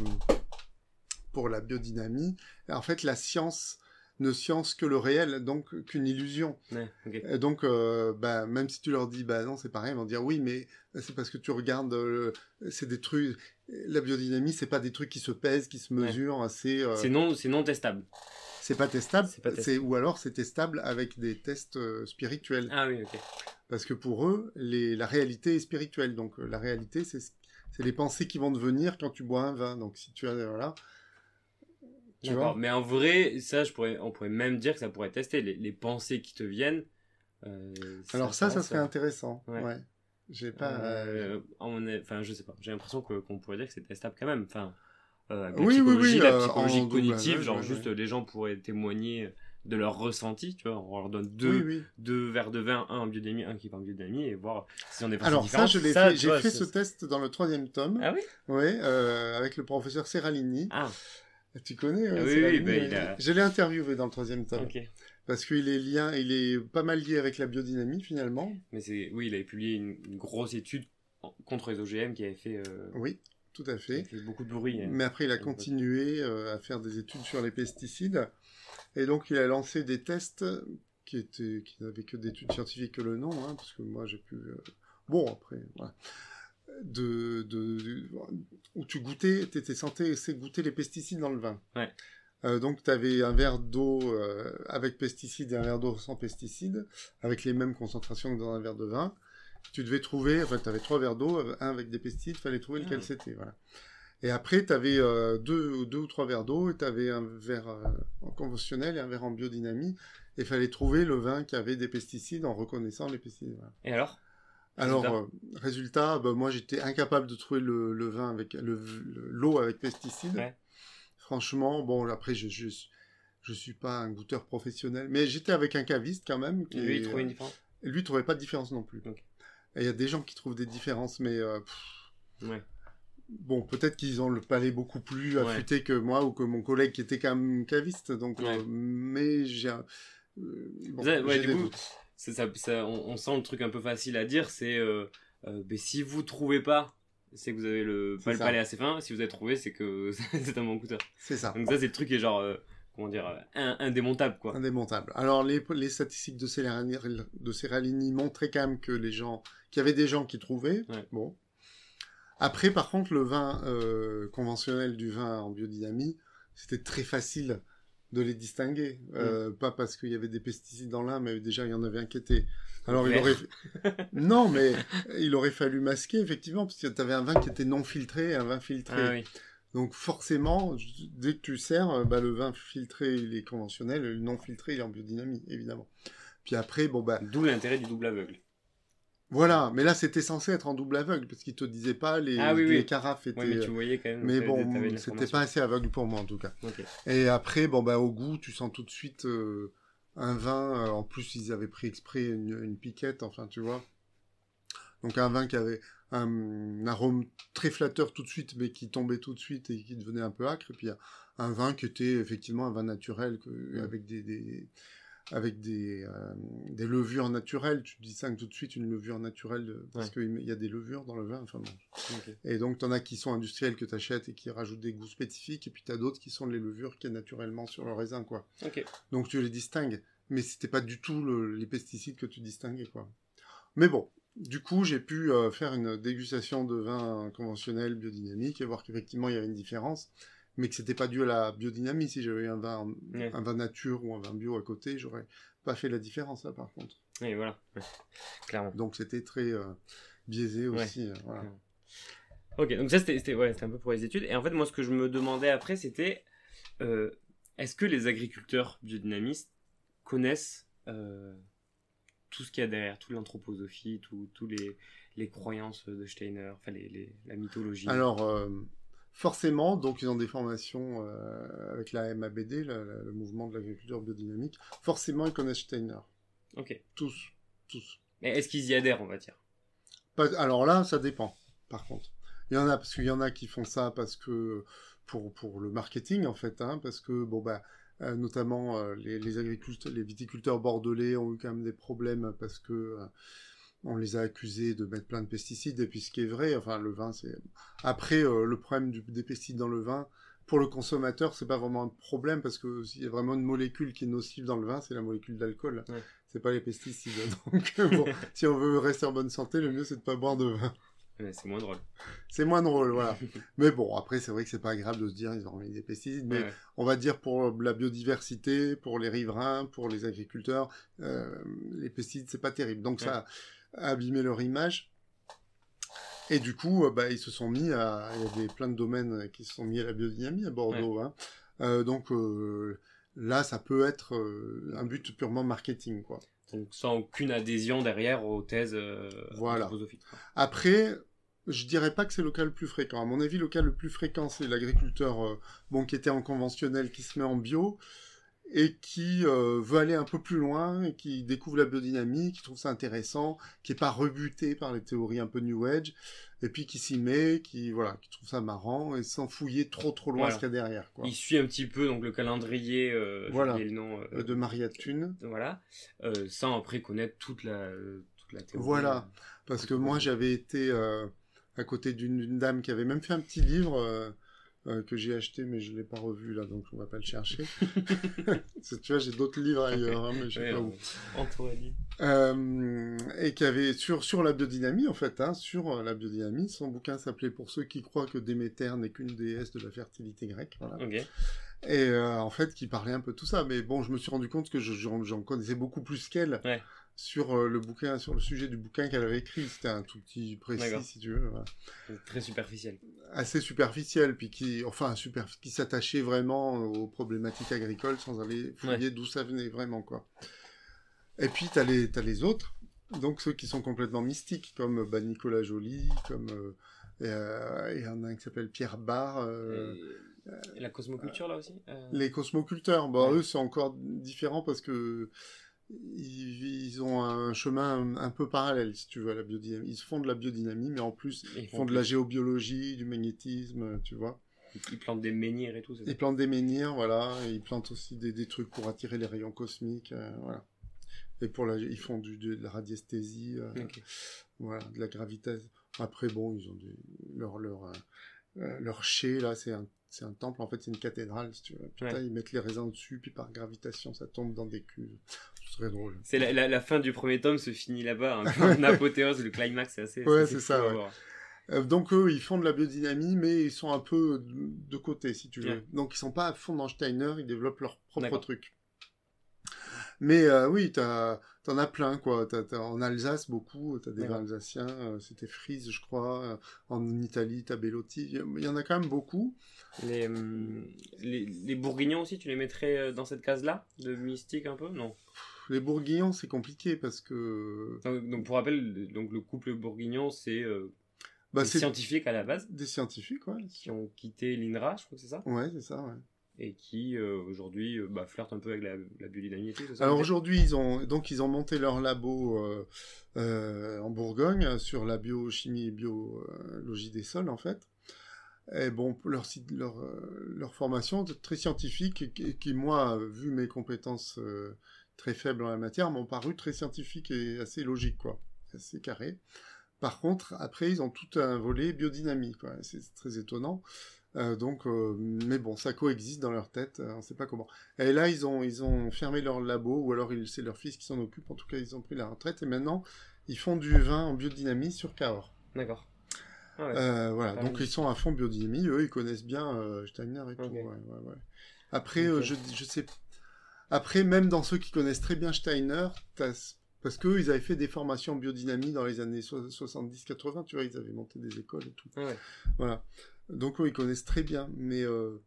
pour la biodynamie, en fait, la science ne science que le réel, donc qu'une illusion.
Ouais.
Et donc, euh, bah, même si tu leur dis, bah non, c'est pareil, ils vont dire oui, mais c'est parce que tu regardes, euh, c'est des trucs. La biodynamie, c'est pas des trucs qui se pèsent, qui se
Ouais.
mesurent, c'est euh,
C'est non, c'est non testable.
C'est pas testable.
Pas
ou alors c'est testable avec des tests euh, spirituels,
Ah oui, ok.
parce que pour eux, les, la réalité est spirituelle. Donc euh, la réalité, c'est les pensées qui vont devenir quand tu bois un vin. Donc si tu as voilà, tu vois?
Mais en vrai, ça, je pourrais, on pourrait même dire que ça pourrait tester les, les pensées qui te viennent. euh,
Alors ça, ça serait intéressant.
Ouais.
Ouais. J'ai pas. euh,
Euh, enfin, je sais pas. J'ai l'impression qu'on pourrait dire que c'est testable quand même. Enfin, euh,
Oui, oui,
psychologie,
oui,
la
euh,
psychologie
en
cognitive, genre juste
ouais.
les gens pourraient témoigner de leur ressenti, tu vois. On leur donne deux,
Oui, oui.
deux verres de vin, un en biodynamie, un qui est en biodynamie, et voir si on est
Alors ça, je l'ai fait. J'ai fait ce test dans le troisième tome.
Ah oui?
Ouais, euh, avec le professeur Serralini.
Ah,
Tu connais
Ah oui, oui, bah, il a-
Je l'ai interviewé dans le troisième tome.
ok.
Parce qu'il est lien, il est pas mal lié avec la biodynamie finalement.
Mais c'est, oui, il avait publié une, une grosse étude contre les OGM qui avait fait, euh,
Oui, tout à fait.
fait beaucoup de bruit. hein.
Mais après, il a continué euh, à faire des études sur les pesticides. Et donc, il a lancé des tests qui étaient, qui n'avaient que d'études scientifiques que le nom, hein, parce que moi, j'ai pu. euh, Bon, après, voilà. De, de, de- où tu goûtais, tu étais censé de goûter les pesticides dans le vin.
Ouais.
Euh, donc, tu avais un verre d'eau avec pesticides et un verre d'eau sans pesticides, avec les mêmes concentrations que dans un verre de vin. Tu devais trouver, enfin, tu avais trois verres d'eau, un avec des pesticides, fallait trouver lequel
Ah.
c'était. Voilà. Et après, tu avais deux, deux ou trois verres d'eau et tu avais un verre euh, en conventionnel et un verre en biodynamie. Et il fallait trouver le vin qui avait des pesticides en reconnaissant les pesticides. voilà.
Et alors?
Alors,
Résultat?
euh, résultat, bah, moi j'étais incapable de trouver le, le vin avec le- le- l'eau avec pesticides.
Ouais.
Franchement, bon, après, je, je, je suis pas un goûteur professionnel, mais j'étais avec un caviste quand même. Qui
Lui, il trouvait une différence?
lui, il trouvait pas de différence non plus. Il y a des gens qui trouvent des différences, mais euh, pff,
Ouais.
bon, peut-être qu'ils ont le palais beaucoup plus
Ouais.
affûté que moi ou que mon collègue qui était quand même caviste. Donc,
Ouais.
euh, mais j'ai un- euh, bon,
du coup, ça, ça- on, on sent le truc un peu facile à dire, c'est euh, euh, ben, si vous trouvez pas, c'est que vous avez le, pas le palais assez fin. Si vous avez trouvé, c'est que c'est un bon goûteur.
C'est ça.
Donc ça, c'est le truc qui est genre, euh, comment dire, in- indémontable quoi.
Indémontable. Alors, les, les statistiques de Serralini, de montraient quand même que les gens, qu'il y avait des gens qui trouvaient.
Ouais.
Bon. Après, par contre, le vin euh, conventionnel du vin en biodynamie, c'était très facile de les distinguer. Euh, Pas parce qu'il y avait des pesticides dans l'un, mais déjà il y en avait un qui était. Alors il aurait. non, mais il aurait fallu masquer effectivement, parce que tu avais un vin qui était non filtré et un vin filtré.
Ah oui.
Donc forcément, dès que tu sers, euh, bah, le vin filtré, il est conventionnel, le non filtré, il est en biodynamie, évidemment. Puis après, bon bah
D'où l'intérêt du double aveugle.
Voilà, mais là c'était censé être en double aveugle, parce qu'il te disait pas les,
Ah oui,
les
oui.
carafes étaient...
Ouais, mais tu voyais quand même.
mais bon, c'était pas assez aveugle pour moi en tout cas. Et après, bon bah au goût, tu sens tout de suite euh, un vin. euh, en plus, ils avaient pris exprès une, une piquette, enfin tu vois. Donc un vin qui avait un, arôme très flatteur tout de suite, mais qui tombait tout de suite et qui devenait un peu acre. Et puis un vin qui était effectivement un vin naturel que, avec des, des- avec des, euh, des levures naturelles. Tu distingues tout de suite une levure naturelle de- parce
Ouais.
qu'il y a des levures dans le vin. Enfin, bon. Et donc, tu en as qui sont industriels que tu achètes et qui rajoutent des goûts spécifiques, et puis tu as d'autres qui sont les levures qui est naturellement sur le raisin, quoi. Donc tu les distingues, mais c'était pas du tout le- les pesticides que tu distinguais, quoi. Mais bon, du coup, j'ai pu euh, faire une dégustation de vin conventionnel biodynamique et voir qu'effectivement il y avait une différence, mais que c'était pas dû à la biodynamie. Si j'avais eu un vin,
Ouais.
un vin nature ou un vin bio à côté, j'aurais pas fait la différence là, par contre.
Et voilà. Ouais. Clairement.
Donc c'était très euh, biaisé
Ouais.
aussi. euh, voilà.
Ok, donc ça c'était ouais, un peu pour les études. Et en fait, moi, ce que je me demandais après, c'était euh, est-ce que les agriculteurs biodynamistes connaissent euh, tout ce qu'il y a derrière, toute l'anthroposophie, tout- tous les, les croyances de Steiner, enfin les, les- la mythologie?
Alors, forcément, donc ils ont des formations euh, avec la MABD, le mouvement de l'agriculture biodynamique. Forcément, ils connaissent Steiner.
Ok.
Tous. Tous.
Mais est-ce qu'ils y adhèrent, on va dire?
Pas- Alors là, ça dépend, par contre. Il y en a, parce qu'il y en a qui font ça parce que, pour, pour le marketing, en fait, hein, parce que, bon, bah, euh, notamment, euh, les, les agriculteurs, les viticulteurs bordelais ont eu quand même des problèmes parce que, on les a accusés de mettre plein de pesticides, et puis ce qui est vrai, enfin, le vin, c'est... Après, euh, le problème du- des pesticides dans le vin, pour le consommateur, c'est pas vraiment un problème, parce que s'il y a vraiment une molécule qui est nocive dans le vin, c'est la molécule d'alcool.
Ouais.
C'est pas les pesticides. Donc, euh, bon, si on veut rester en bonne santé, le mieux, c'est de pas boire de vin.
Ouais, C'est moins drôle.
C'est moins drôle, voilà. mais bon, après, c'est vrai que c'est pas agréable de se dire ils ont mis des pesticides, mais
Ouais,
on va dire pour la biodiversité, pour les riverains, pour les agriculteurs, euh, les pesticides, c'est pas terrible. Donc ça a abîmé leur image. Et du coup, euh, bah, ils se sont mis à... Il y a des, plein de domaines qui se sont mis à la biodynamie à Bordeaux. hein. Euh, donc euh, là, ça peut être euh, un but purement marketing, quoi.
Donc sans aucune adhésion derrière aux thèses
Voilà.
anthroposophiques, quoi.
Après, je dirais pas que c'est le cas le plus fréquent. À mon avis, le cas le plus fréquent, c'est l'agriculteur bon, qui était en conventionnel, qui se met en bio et qui euh, veut aller un peu plus loin et qui découvre la biodynamie, qui trouve ça intéressant, qui est pas rebuté par les théories un peu New Age, et puis qui s'y met, qui voilà, qui trouve ça marrant et sans fouiller trop trop loin
Voilà.
ce qu'il y a derrière. Quoi.
Il suit un petit peu donc le calendrier, euh,
Voilà.
oublié le nom, euh,
Euh, De Maria Thune.
voilà, sans après connaître toute la, toute la théorie.
Voilà. Parce que moi, j'avais été euh, à côté d'une d'une dame qui avait même fait un petit livre euh, que j'ai acheté, mais je l'ai pas revu là, donc on va pas le chercher. Tu vois, j'ai d'autres livres ailleurs, hein, mais je sais
Ouais,
pas où.
Antoine.
Euh, et qui avait sur sur la biodynamie en fait, hein, sur euh, la biodynamie. Son bouquin s'appelait Pour ceux qui croient que Déméter n'est qu'une déesse de la fertilité grecque. Voilà. Et euh, en fait, qui parlait un peu tout ça. Mais bon, je me suis rendu compte que je- j'en connaissais beaucoup plus qu'elle
Ouais.
Sur euh, le bouquin, sur le sujet du bouquin qu'elle avait écrit. C'était un tout petit précis, si tu veux.
C'est Très superficiel.
Assez superficiel, puis qui, enfin, super, qui s'attachait vraiment aux problématiques agricoles sans aller fouiller d'où ça venait vraiment, quoi. Et puis, t'as les, t'as les autres, donc ceux qui sont complètement mystiques, comme bah, Nicolas Joly, comme euh, et, euh, et il y en a un qui s'appelle Pierre Barre. euh,
Et la cosmoculture là aussi euh,
les cosmoculteurs, bah,
Ouais.
eux, c'est encore différent parce que ils, ils ont un chemin un peu parallèle, si tu veux, à la biodynamie. Ils font de la biodynamie, mais en plus,
Ils
font de la géobiologie, du magnétisme, tu vois.
Ils plantent des menhirs et tout. c'est ça
Ils plantent des menhirs, voilà. Et ils plantent aussi des, des trucs pour attirer les rayons cosmiques, euh, voilà. Et pour la, ils font du, de la radiesthésie, euh, voilà, de la gravitation. Après, bon, ils ont des, leur, leur, euh, leur chai, là, c'est un, c'est un temple, en fait, c'est une cathédrale, si tu veux. Putain,
Ouais.
ils mettent les raisins dessus, puis par gravitation, ça tombe dans des cuves. C'est très drôle.
C'est la, la, la fin du premier tome se finit là-bas, en apothéose, le climax, c'est assez.
Ouais, c'est ça, ouais. Euh, donc eux, ils font de la biodynamie, mais ils sont un peu de, de côté, si tu veux.
Ouais.
Donc ils sont pas à fond dans Steiner, ils développent leur propre truc. Mais euh, oui, t'en as plein, quoi. En Alsace, beaucoup, t'as des vins alsaciens, euh, c'était Frise, je crois. Euh, En Italie, t'as Bellotti. Il y en a quand même beaucoup.
Les, hum, les, les bourguignons aussi, tu les mettrais euh, dans cette case-là? De mystique un peu? Non.
Les bourguignons, c'est compliqué parce que...
Donc, pour rappel, le- donc, le couple bourguignon, c'est euh,
Bah,
des scientifiques à la base
des scientifiques, ouais.
qui ont quitté l'INRA, je crois que c'est ça,
Ouais, c'est ça, ouais.
et qui euh, aujourd'hui euh, bah, flirtent un peu avec la, la biodynamie
Alors aujourd'hui, ils ont donc ils ont monté leur labo euh, en Bourgogne sur la biochimie et biologie des sols en fait. Et bon, leur leur leur formation très scientifique et qui, moi, vu mes compétences très faibles en la matière, m'ont paru très scientifiques et assez logiques, quoi. Assez carré. Par contre, après, ils ont tout un volet biodynamie, quoi. C'est très étonnant. Euh, donc, euh, mais bon, ça coexiste dans leur tête, euh, on ne sait pas comment. Et là, ils ont, ils ont fermé leur labo, ou alors c'est leur fils qui s'en occupe. En tout cas, ils ont pris la retraite et maintenant, ils font du vin en biodynamie sur Cahors.
D'accord. Ah ouais.
Voilà,
Ah
donc ils sont à fond biodynamie, eux ils connaissent bien Steiner et tout.
Ok.
ouais, ouais, ouais. Après, euh,
Ok.
je, je sais. Après, même dans ceux qui connaissent très bien Steiner, parce qu'eux ils avaient fait des formations en biodynamie dans les années so- 70-80, tu vois, ils avaient monté des écoles et tout.
Ah ouais.
Voilà. Donc eux ils connaissent très bien, mais euh,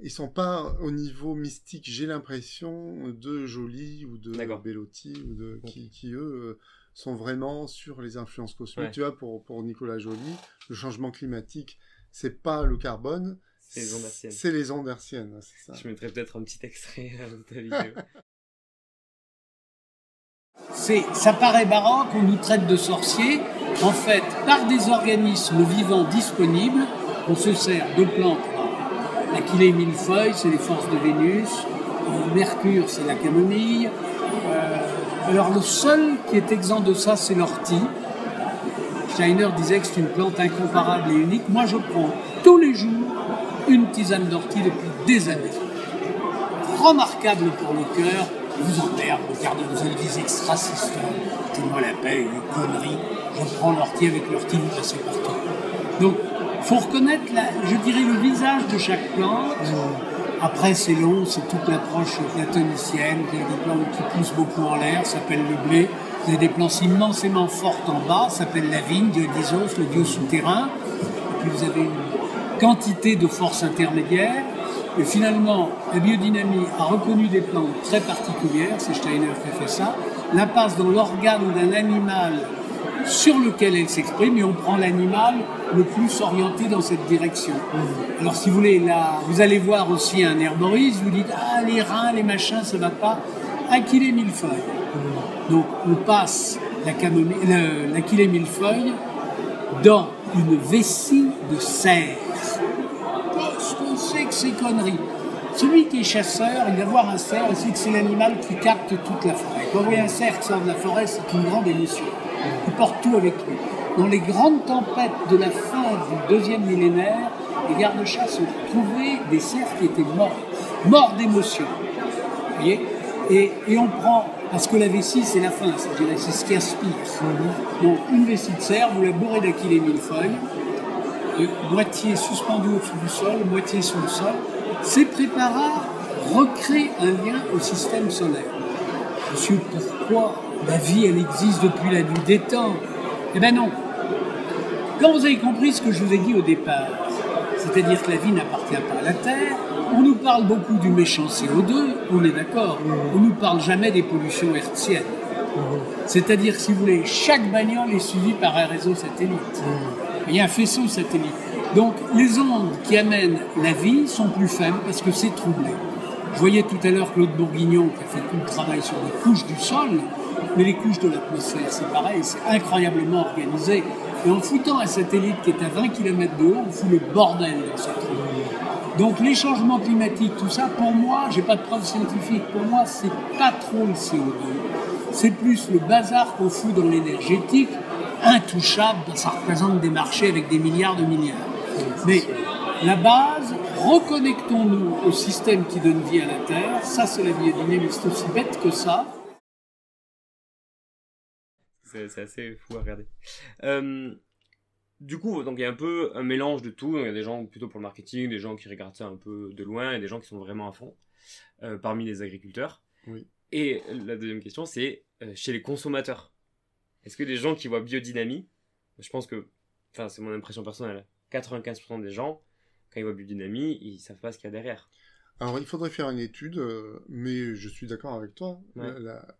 ils sont pas au niveau mystique, j'ai l'impression, de Joly ou de. Bellotti, ou de, qui, qui, eux euh, sont vraiment sur les influences cosmiques.
Ouais.
Tu vois, pour, pour Nicolas Joly, le changement climatique, c'est pas le carbone,
C'est les ondes hertziennes.
c'est les ondes hertziennes, c'est ça.
Je mettrais peut-être un petit extrait euh, de ta vidéo.
C'est, ça paraît marrant qu'on nous traite de sorciers. En fait, par des organismes vivants disponibles, on se sert de plantes. L'achillée millefeuille, c'est les forces de Vénus. Mercure, c'est la camomille. Euh, alors le seul qui est exempt de ça, c'est l'ortie. Steiner disait que c'est une plante incomparable et unique. Moi, je prends tous les jours une tisane d'ortie depuis des années remarquable pour le cœur. Vous emmerde, regardez, vous avez des extrasystèmes. Foutez-moi la paix, une connerie. Je prends l'ortie avec l'ortie, vous passez partout. Donc, faut reconnaître, je dirais, le visage de chaque plante. Après, c'est long, c'est toute l'approche platonicienne. Il y a des plantes qui poussent beaucoup en l'air, s'appelle le blé. Vous avez des plantes immensément fortes en bas, s'appelle la vigne, Dionysos, le dieu souterrain. Et puis vous avez une quantité de forces intermédiaires. Et finalement, la biodynamie a reconnu des plantes très particulières, c'est Steiner qui a fait ça, la passe dans l'organe d'un animal sur lequel elle s'exprime et on prend l'animal le plus orienté dans cette direction. Alors si vous voulez, là, vous allez voir aussi un herboriste, vous dites ah les reins, les machins, ça va pas. Achillée millefeuille. Donc on passe la le- l'achillée millefeuille dans une vessie de cerf. Qu'est-ce que c'est que ces conneries Celui qui est chasseur, il va voir un cerf, il sait que c'est l'animal qui capte toute la forêt. Quand vous voyez un cerf qui sort de la forêt, c'est une grande émotion. Il porte tout avec lui. Dans les grandes tempêtes de la fin du deuxième millénaire, les gardes-chasse ont trouvé des cerfs qui étaient morts, morts d'émotion. Vous voyez? Et, et on prend, parce que la vessie, c'est la fin, c'est, ce qui aspire. Donc, une vessie de cerf, vous la bourrez d'achillée millefeuille, euh, moitié suspendu au-dessus du sol, moitié sous le sol. Ces préparats recréent un lien au système solaire. Monsieur, pourquoi la vie, elle existe depuis la nuit des temps? Eh bien non. Quand vous avez compris ce que je vous ai dit au départ, c'est-à-dire que la vie n'appartient pas à la Terre, on nous parle beaucoup du méchant CO2, on est d'accord, on nous parle jamais des pollutions hertziennes. C'est-à-dire, si vous voulez, chaque bagnole est suivie par un réseau satellite. Il y a un faisceau satellite. Donc, les ondes qui amènent la vie sont plus faibles parce que c'est troublé. Je voyais tout à l'heure Claude Bourguignon qui a fait tout le travail sur les couches du sol, mais les couches de l'atmosphère, c'est pareil, c'est incroyablement organisé. Et en foutant un satellite qui est à 20 km de haut, on fout le bordel dans cette truc. Donc les changements climatiques, tout ça, pour moi, j'ai pas de preuves scientifiques. Pour moi, c'est pas trop le CO2. C'est plus le bazar qu'on fout dans l'énergétique, intouchable, ça représente des marchés avec des milliards de milliards. Mais la base, reconnectons-nous au système qui donne vie à la Terre. Ça, c'est la biodynamie, c'est aussi bête que ça.
C'est c'est assez fou à regarder. Euh, du coup, donc il y a un peu un mélange de tout. Il y a des gens plutôt pour le marketing, des gens qui regardent ça un peu de loin, et des gens qui sont vraiment à fond euh, parmi les agriculteurs.
Oui.
Et la deuxième question, c'est euh, chez les consommateurs. Est-ce que les gens qui voient biodynamie, je pense que, enfin c'est mon impression personnelle, 95% des gens, quand ils voient biodynamie, ils savent pas ce qu'il y a derrière.
Alors, il faudrait faire une étude, euh, mais je suis d'accord avec toi.
Ouais.
La- la-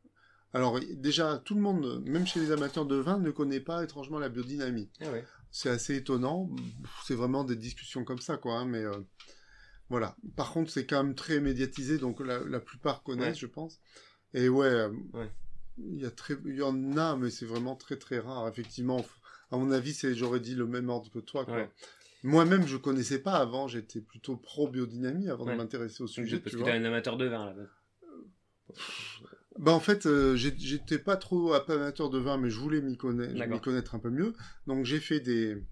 Alors, déjà, tout le monde, même chez les amateurs de vin, ne connaît pas étrangement la biodynamie.
Ah ouais.
C'est assez étonnant. C'est vraiment des discussions comme ça, quoi. hein, mais euh, voilà. Par contre, c'est quand même très médiatisé, donc la, la plupart connaissent,
Ouais.
je pense. Et ouais, euh,
Ouais.
Il y a très, il y en a, mais c'est vraiment très très rare. Effectivement, à mon avis, c'est, j'aurais dit le même ordre que toi, quoi.
Ouais.
Moi-même, je connaissais pas avant. J'étais plutôt pro biodynamie avant
Ouais.
de m'intéresser au sujet.
parce
tu
que t'es un amateur de vin là-bas.
Bah en fait, euh, j'étais pas trop amateur de vin, mais je voulais m'y connaître, un peu mieux. Donc j'ai fait des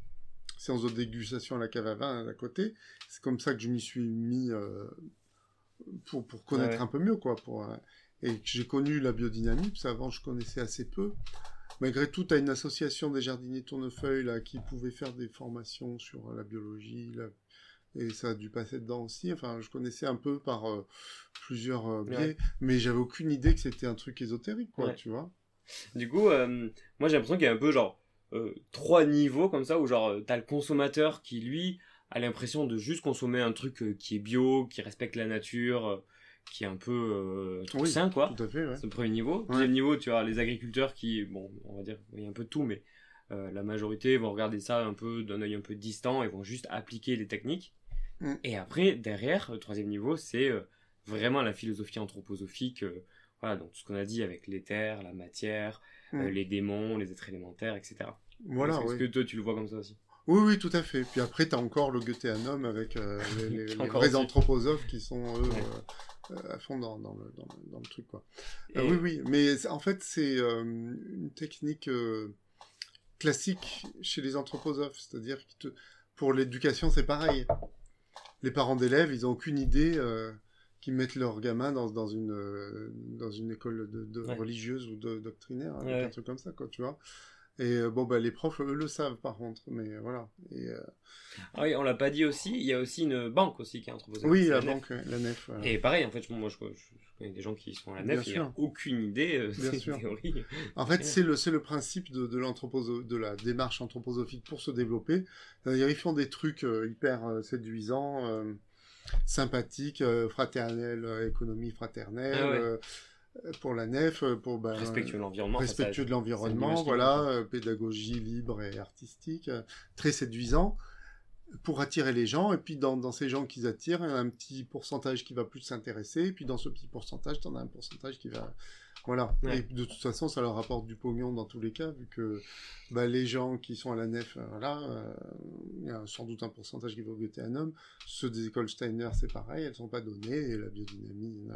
séances de dégustation à la cave à vin à côté. C'est comme ça que je m'y suis mis euh, pour, pour connaître
Ouais.
un peu mieux, quoi. Pour, euh, et que j'ai connu la biodynamie, parce qu'avant je connaissais assez peu. Malgré tout, tu as une association des jardiniers tournefeuille là, qui pouvait faire des formations sur la biologie, la- et ça a dû passer dedans aussi. Enfin, je connaissais un peu par euh, plusieurs euh, biais,
Ouais.
mais j'avais aucune idée que c'était un truc ésotérique, quoi,
Ouais.
tu vois.
Du coup, euh, moi j'ai l'impression qu'il y a un peu genre trois niveaux comme ça où genre t'as le consommateur qui lui a l'impression de juste consommer un truc qui est bio, qui respecte la nature, qui est un peu euh, truc
Oui,
sain quoi.
Tout à fait, ouais.
C'est le premier niveau. Deuxième niveau, tu as les agriculteurs qui, bon, on va dire, il y a un peu de tout, mais euh, la majorité vont regarder ça un peu d'un œil un peu distant et vont juste appliquer les techniques.
Mm.
Et après, derrière, le troisième niveau, c'est euh, vraiment la philosophie anthroposophique. euh, voilà, donc tout ce qu'on a dit avec l'éther, la matière,
Mm.
les démons, les êtres élémentaires, etc.
Voilà,
Est-ce que toi, tu le vois comme ça aussi?
Oui, oui, tout à fait. Puis après, tu as encore le Goetheanum avec euh, les, les- les vrais anthroposophes qui sont, eux,
Ouais.
euh, à fond dans, dans le, dans, le- dans le truc, quoi.
Et-
Euh, oui, oui, mais en fait, c'est euh, une technique euh, classique chez les anthroposophes, c'est-à-dire que te- pour l'éducation, c'est pareil. Les parents d'élèves, ils ont aucune idée euh, qu'ils mettent leurs gamins dans, dans, une, euh, dans une école de, de
Ouais.
religieuse ou de doctrinaire,
Ouais.
un truc comme ça, quoi, tu vois. Et euh, bon, bah, les profs, eux, le savent, par contre, mais euh, voilà. Et, euh,
Ah oui, on l'a pas dit aussi, il y a aussi une banque aussi qui est anthroposophique.
oui, la banque, la nef. voilà.
Et pareil, en fait, moi, je, connais des gens qui sont à la nef, ils
sûr.
n'ont aucune idée euh,
Bien sûr.
théories.
En fait, c'est le, le principe de, de, de la démarche anthroposophique pour se développer. C'est-à-dire, ils font des trucs euh, hyper euh, séduisants, sympathiques, euh, fraternels, euh, économie fraternelle,
Ah ouais.
Pour la nef, euh, pour ben,
Respectueux de l'environnement.
respectueux de l'environnement, voilà, euh, pédagogie libre et artistique, euh, très séduisant pour attirer les gens. Et puis dans, dans ces gens qu'ils attirent, il y a un petit pourcentage qui va plus s'intéresser. Et puis dans ce petit pourcentage, tu en as un pourcentage qui va... Voilà.
Ouais.
Et de toute façon, ça leur rapporte du pognon dans tous les cas, vu que bah, les gens qui sont à la nef, euh, voilà, euh, il y a sans doute un pourcentage qui va au un homme. Ceux des écoles Steiner, c'est pareil, elles sont pas données. Et la biodynamie euh,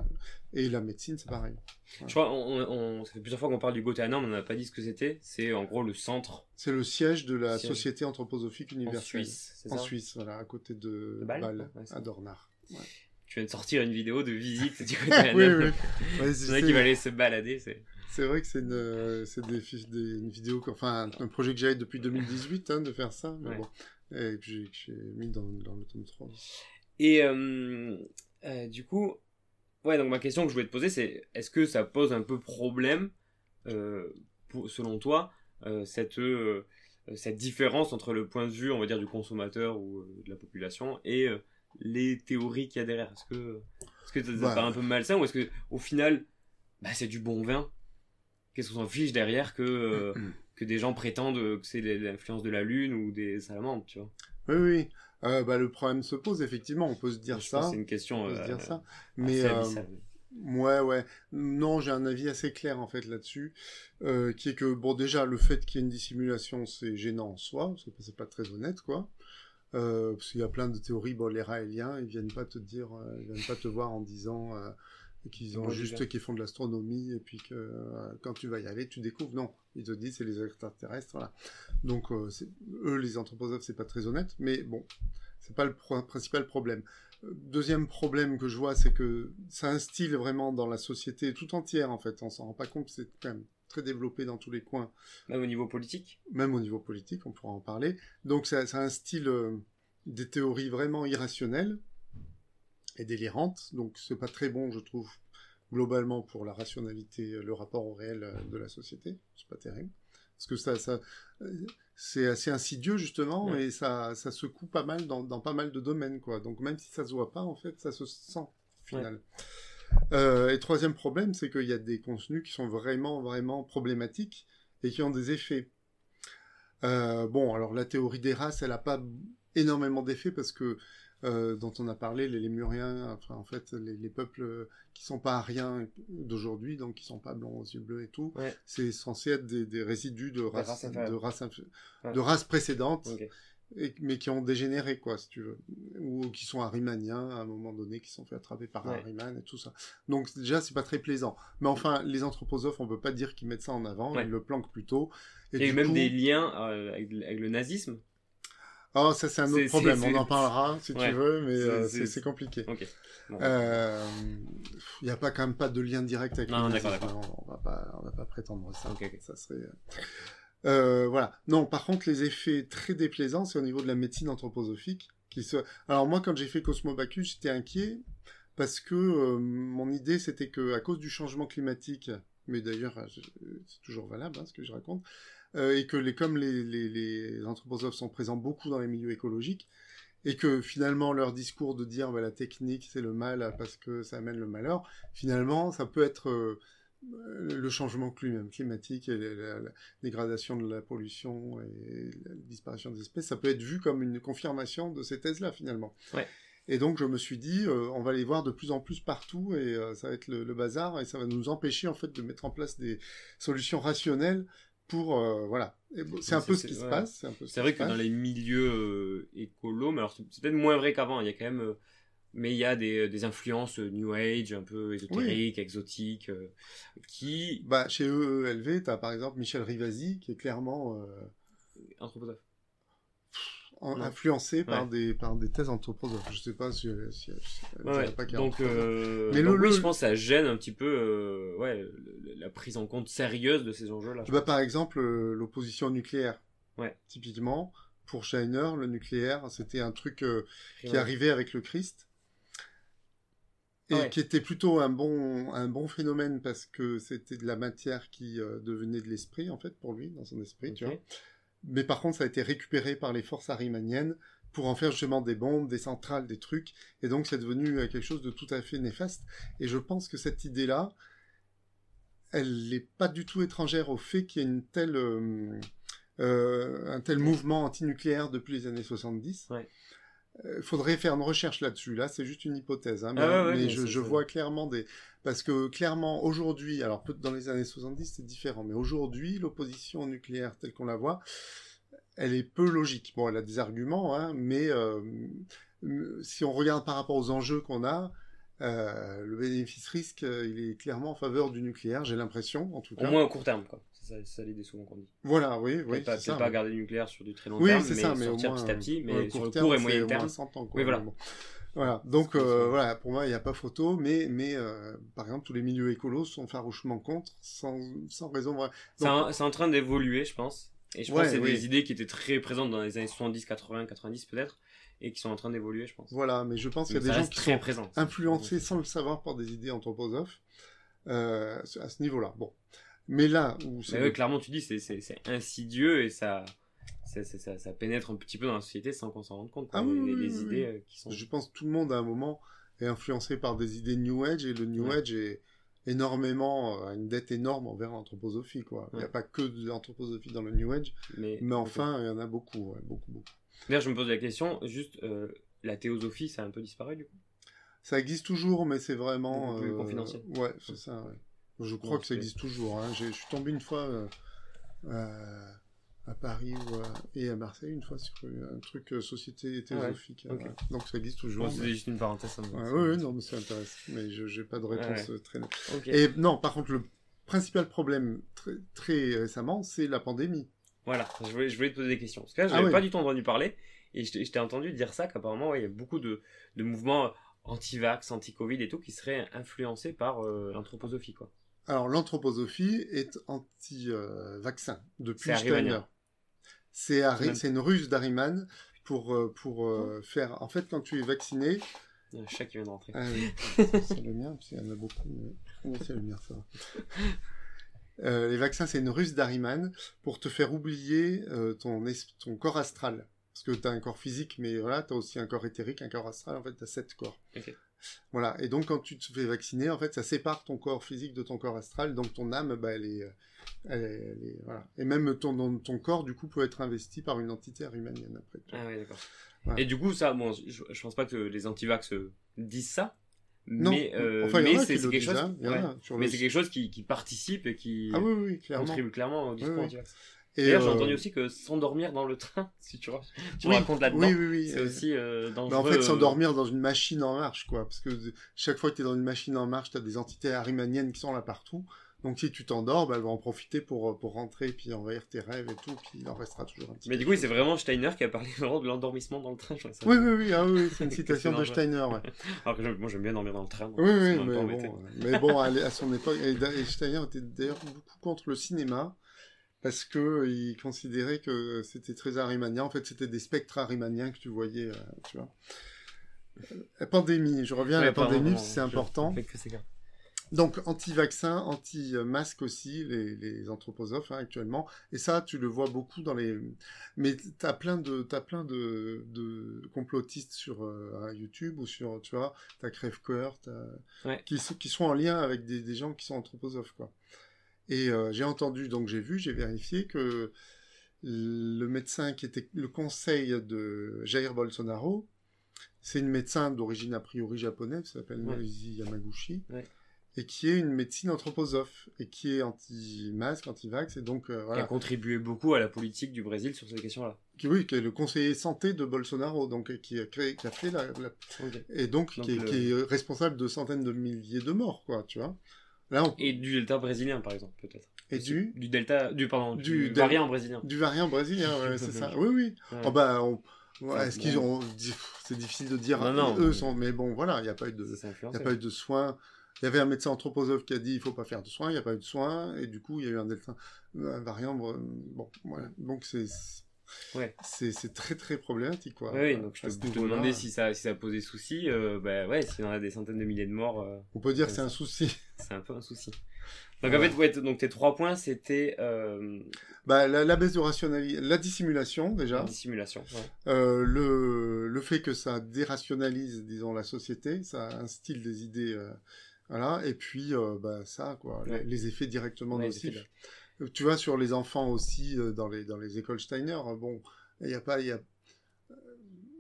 et la médecine, c'est pareil.
Je crois, on, ça fait plusieurs fois qu'on parle du Gotheanum, on n'a pas dit ce que c'était. C'est en gros le centre
C'est le siège de la
Siège.
Société anthroposophique
en
universelle.
Suisse, c'est
En
ça?
Suisse, voilà, à côté de
De Bâle?
Bâle,
Ouais, c'est
à. Dornard.
Viens de sortir une vidéo de visite du
oui. Ouais,
c'est qu'il va aller se balader. C'est...
c'est vrai que c'est une, euh, des, des- une vidéo, enfin, un, un projet que j'avais depuis 2018, hein, de faire ça, mais
Ouais.
bon. Et que j'ai mis dans, dans le tome 3.
Et euh, euh, du coup, ouais, donc ma question que je voulais te poser, c'est est-ce que ça pose un peu problème, euh, pour- selon toi, cette, cette différence entre le point de vue, on va dire, du consommateur ou de la population et les théories qu'il y a derrière Est-ce que, est-ce que ça te
Bah.
paraît un peu malsain ou est-ce que au final, bah, c'est du bon vin? Qu'est-ce qu'on s'en fiche derrière que, euh, que des gens prétendent que c'est l'influence de la lune ou des salamandres, tu vois?
Oui, oui. Euh, bah, le problème se pose, effectivement, on peut se dire
Je
ça.
C'est une question
On peut se
euh,
dire ça. Mais, euh. Ouais, ouais. Non, j'ai un avis assez clair en fait là-dessus, euh, qui est que bon, déjà le fait qu'il y ait une dissimulation, c'est gênant en soi, c'est pas, pas très honnête, quoi. Euh, parce qu'il y a plein de théories. Bon, les raéliens, ils viennent pas te dire, euh, ils viennent pas te voir en disant euh, qu'ils ont
Bon,
juste qu'ils font de l'astronomie et puis que euh, quand tu vas y aller, tu découvres. Non, ils te disent c'est les extraterrestres, voilà. Donc eux, les anthroposophes, c'est pas très honnête, mais bon, c'est pas le pro- principal problème. Deuxième problème que je vois, c'est que ça instille vraiment dans la société tout entière, en fait. On s'en rend pas compte, c'est quand même très développé dans tous les coins,
Même au niveau politique
même au niveau politique, on pourra en parler. Donc ça, ça instille euh, des théories vraiment irrationnelles et délirantes. Donc c'est pas très bon, je trouve, globalement pour la rationalité, euh, le rapport au réel euh, de la société. C'est pas terrible. Parce que ça, ça c'est assez insidieux justement
Ouais.
et ça, ça secoue pas mal dans, dans pas mal de domaines quoi. Donc même si ça se voit pas, en fait, ça se sent au final. Euh, et troisième problème, c'est qu'il y a des contenus qui sont vraiment, vraiment problématiques et qui ont des effets. Euh, bon, alors la théorie des races, elle n'a pas énormément d'effets parce que, euh, dont on a parlé, les Lémuriens, enfin en fait, les, les peuples qui sont pas ariens d'aujourd'hui, donc qui sont pas blancs aux yeux bleus et tout,
Ouais.
c'est censé être des, des résidus de races,
races inférieures.
de races, inf-
Ouais.
de races précédentes. Et, mais qui ont dégénéré, quoi, si tu veux. Ou qui sont arimaniens à un moment donné, qui sont fait attraper par un
Ouais.
Ariman et tout ça. Donc déjà, c'est pas très plaisant. Mais enfin, les anthroposophes, on peut pas dire qu'ils mettent ça en avant,
Ouais.
ils le planquent plutôt.
Il y a eu
du
même
coup-
des liens euh, avec, avec le nazisme.
Oh, ça c'est un autre problème, on en parlera si
Ouais.
tu veux, mais
C'est-
euh,
c'est-
compliqué.
Bon.
Euh, Il n'y a pas quand même pas de lien direct avec
Non,
le nazisme, hein, On va pas, on va pas prétendre ça. Ça serait. Euh, voilà. Non, par contre, les effets très déplaisants, c'est au niveau de la médecine anthroposophique. Alors moi, quand j'ai fait Cosmobacus, j'étais inquiet parce que euh, mon idée, c'était que à cause du changement climatique, mais d'ailleurs, euh, c'est toujours valable hein, ce que je raconte, et que les, comme les, les, les anthroposophes sont présents beaucoup dans les milieux écologiques, et que finalement leur discours de dire bah, la technique c'est le mal parce que ça amène le malheur, finalement ça peut être le changement clim- climatique et la, dégradation de la pollution et la disparition des espèces, ça peut être vu comme une confirmation de ces thèses-là finalement.
Ouais.
Et donc je me suis dit, euh, on va les voir de plus en plus partout et euh, ça va être le, le bazar et ça va nous empêcher en fait de mettre en place des solutions rationnelles pour euh, voilà. C'est un peu ce qui se passe. C'est
vrai que dans les milieux écolos, mais alors c'est c'est peut-être moins vrai qu'avant, il y a quand même... euh, mais il y a des, des influences euh, New Age, un peu ésotériques, exotiques, euh, qui...
Bah, chez EELV, tu as par exemple Michel Rivasi, qui est clairement euh, en-
Non.
influencé par, des, par des thèses anthroposophes. Je sais pas si, si, si
Ouais,
pas
donc,
anthroposophe.
euh,
Mais
donc
le-
oui,
le-
je pense que ça gêne un petit peu euh, ouais, la prise en compte sérieuse de ces enjeux-là. je
Bah, par exemple, euh, l'opposition nucléaire.
Ouais.
Typiquement, pour Scheiner, le nucléaire, c'était un truc euh, qui arrivait avec le Christ. Et
ouais.
qui était plutôt un bon, un bon phénomène parce que c'était de la matière qui euh, devenait de l'esprit, en fait, pour lui, dans son esprit, tu
Ok.
vois. Mais par contre, ça a été récupéré par les forces arimaniennes pour en faire justement des bombes, des centrales, des trucs. Et donc, c'est devenu euh, quelque chose de tout à fait néfaste. Et je pense que cette idée-là, elle n'est pas du tout étrangère au fait qu'il y ait une telle, euh, un tel mouvement antinucléaire depuis les années 70.
Ouais.
Il faudrait faire une recherche là-dessus. Là, c'est juste une hypothèse. hein, mais
Ah ouais, ouais,
mais je, vois clairement des... Parce que clairement, aujourd'hui, alors peut-être dans les années 70, c'est différent, mais aujourd'hui, l'opposition au nucléaire telle qu'on la voit, elle est peu logique. Bon, elle a des arguments, hein, mais euh, euh, si on regarde par rapport aux enjeux qu'on a, euh, le bénéfice-risque, euh, il est clairement en faveur du nucléaire, j'ai l'impression, en tout
Au
cas.
moins au court terme, quoi. Ça, ça l'idée souvent qu'on dit.
Voilà, oui, oui,
Peut-être pas, garder le nucléaire sur du très long
Oui,
terme,
c'est
mais
ça, mais
sortir
moins,
petit à petit,
euh,
mais sur le court et moyen terme.
100 ans, quoi,
Oui, voilà.
mais bon. Voilà, donc euh, voilà, pour moi, il n'y a pas photo, mais, mais euh, par exemple, tous les milieux écolos sont farouchement contre, sans, sans raison vraie.
C'est
Donc,
en, c'est en train d'évoluer, je pense. Et je
Ouais,
pense que c'est
oui.
des idées qui étaient très présentes dans les années 70, 80, 90 peut-être, et qui sont en train d'évoluer, je pense.
Voilà, mais je pense qu'il y a des gens qui
très
sont
présent.
influencés sans le savoir par des idées anthroposophes euh, à ce niveau-là. Bon, mais là où c'est
ouais, clairement, tu dis, c'est, c'est, c'est insidieux et ça, ça, ça, pénètre un petit peu dans la société sans qu'on s'en rende compte.
Ah oui,
les,
oui,
les
oui,
idées euh, qui sont.
Je pense que tout le monde à un moment est influencé par des idées New Age et le New
Ouais.
Age est énormément euh, a une dette énorme envers l'anthroposophie quoi. Il n'y a pas que de l'anthroposophie dans le New Age,
Mais,
mais enfin il y en a beaucoup, ouais, beaucoup, beaucoup.
D'ailleurs, je me pose la question, juste, euh, la théosophie, ça a un peu disparu du coup?
Ça existe toujours, mais c'est vraiment
plus
euh,
confidentiel.
Ouais, c'est ça. Je crois
Non,
que ça
c'est-
existe toujours. hein. Je suis tombé une fois euh, euh, à Paris ou à- et à Marseille une fois sur un truc euh, société théosophique.
Ah ouais,
ouais. Donc ça existe toujours. Mais-
juste une parenthèse. ça
Ouais,
ça
ouais, non, mais c'est intéressant. Mais je n'ai pas de réponse
Ouais,
euh, très nette. Et non, par contre, le principal problème très, très récemment, c'est la pandémie.
Voilà, je voulais, je voulais te poser des questions. Parce que là, je
Ah
n'avais
oui.
pas du tout entendu parler. Et je t'ai je entendu dire ça, qu'apparemment, ouais, il y a beaucoup de, de mouvements anti-vax, anti-Covid et tout, qui seraient influencés par euh, l'anthroposophie, quoi.
Alors, l'anthroposophie est anti-vaccin depuis. Steiner. C'est
Même-
c'est une ruse d'Ariman pour, euh, pour euh, faire... En fait, quand tu es vacciné...
Il y a un chat qui vient de rentrer.
Ah oui, c'est le mien, parce qu'il y en a beaucoup. mais- c'est le mien, ça? Euh, les vaccins, c'est une ruse d'Ariman pour te faire oublier euh, ton, es- ton corps astral. Parce que tu as un corps physique, mais voilà, tu as aussi un corps éthérique, un corps astral, en fait, tu as sept corps. Voilà, et donc quand tu te fais vacciner, en fait, ça sépare ton corps physique de ton corps astral, donc ton âme, bah, elle est... euh, Elle est, elle est- voilà. Et même ton, ton corps, du coup, peut être investi par une entité arimanienne après. vois.
Ah ouais, d'accord.
Voilà.
Et du coup, ça, bon, je, je pense pas que les anti-vax euh, disent ça.
Non,
mais, euh,
enfin,
mais
a
c'est quelque chose.
hein,
ouais.
le-
c'est quelque chose qui, qui participe et qui
Ah oui, oui, oui, clairement.
contribue clairement au discours
Oui,
D'ailleurs, j'ai
euh,
entendu aussi que s'endormir dans le train, si tu, ra- tu
oui,
racontes là-dedans,
Oui, oui, oui.
c'est
euh,
aussi euh, dangereux.
bah, en fait, s'endormir dans une machine en marche, quoi. Parce que chaque fois que tu es dans une machine en marche, tu as des entités arimaniennes qui sont là partout. Donc si tu t'endors, bah, elles vont en profiter pour, pour rentrer, puis envahir tes rêves et tout, puis il en restera toujours un petit
Mais du coup, c'est vraiment Steiner qui a parlé vraiment de l'endormissement dans le train. Je
Oui, oui, oui, ah, oui, oui, c'est une citation de. Steiner, ouais.
Alors que moi, j'aime bien dormir dans le train. donc
Oui, oui,
m'a
mais bon, mais bon, à, son époque, et Steiner était d'ailleurs beaucoup contre le cinéma, parce que euh, il considérait que c'était très arimanien. En fait, c'était des spectres arimaniens que tu voyais, euh, tu vois. Euh, La pandémie, je reviens à la pandémie, c'est important. Donc, anti-vaccin, anti-masque aussi, les, les anthroposophes hein, actuellement. Et ça, tu le vois beaucoup dans les... Mais t'as plein de, t'as plein de, de complotistes sur euh, YouTube ou sur, tu vois, Crèvecoeur, t'as...
Ouais.
Qui, sont- qui sont en lien avec des, des gens qui sont anthroposophes, quoi. Et euh, j'ai entendu, donc j'ai vu, j'ai vérifié que le médecin qui était le conseil de Jair Bolsonaro, c'est une médecin d'origine a priori japonaise, qui s'appelle
Ouais.
Yamaguchi,
Ouais.
et qui est une médecine anthroposophe, et qui est anti-masque, anti-vax, et donc euh,
Qui a
voilà,
contribué beaucoup à la politique du Brésil sur ces questions-là.
qui, oui, qui est le conseiller santé de Bolsonaro, donc qui a créé, qui a fait la, et donc,
Donc
qui, est,
le-
qui est responsable de centaines de milliers de morts, quoi, tu vois. Là, on...
Et du delta brésilien, par exemple, peut-être.
et du
Du delta, du, pardon, du,
Du del-
variant brésilien.
du variant brésilien, ouais, c'est ça. Oui, oui.
Ouais.
Oh, bah, on- ouais,
Enfin,
est-ce qu'ils ont C'est difficile de dire.
Non, non,
eux
mais-
sont, mais bon, voilà, il n'y a pas eu de, y a pas eu de soins. Il y avait un médecin anthroposophe qui a dit il faut pas faire de soins, il n'y a pas eu de soins, et du coup il y a eu un delta, un variant. Bon, voilà. Donc c'est
Ouais.
c'est très très problématique quoi.
Oui, donc je
À
te, te demandais si ça, si ça posait souci. Euh, bah ouais, s'il y en a des centaines de milliers de morts, euh,
On peut dire que c'est un souci.
c'est un peu un souci. Donc en fait, ouais, donc tes trois points, c'était euh,
Bah, la, la baisse de rationalité, la dissimulation
la
déjà,
dissimulation. ouais.
Euh, le, le fait que ça dérationalise, disons, la société, ça instille des idées, voilà, et puis bah, ça, quoi, les, les effets directement nocifs. Euh, Tu vois, sur les enfants aussi, euh, dans, les, dans les écoles Steiner, euh, bon, il n'y a pas... il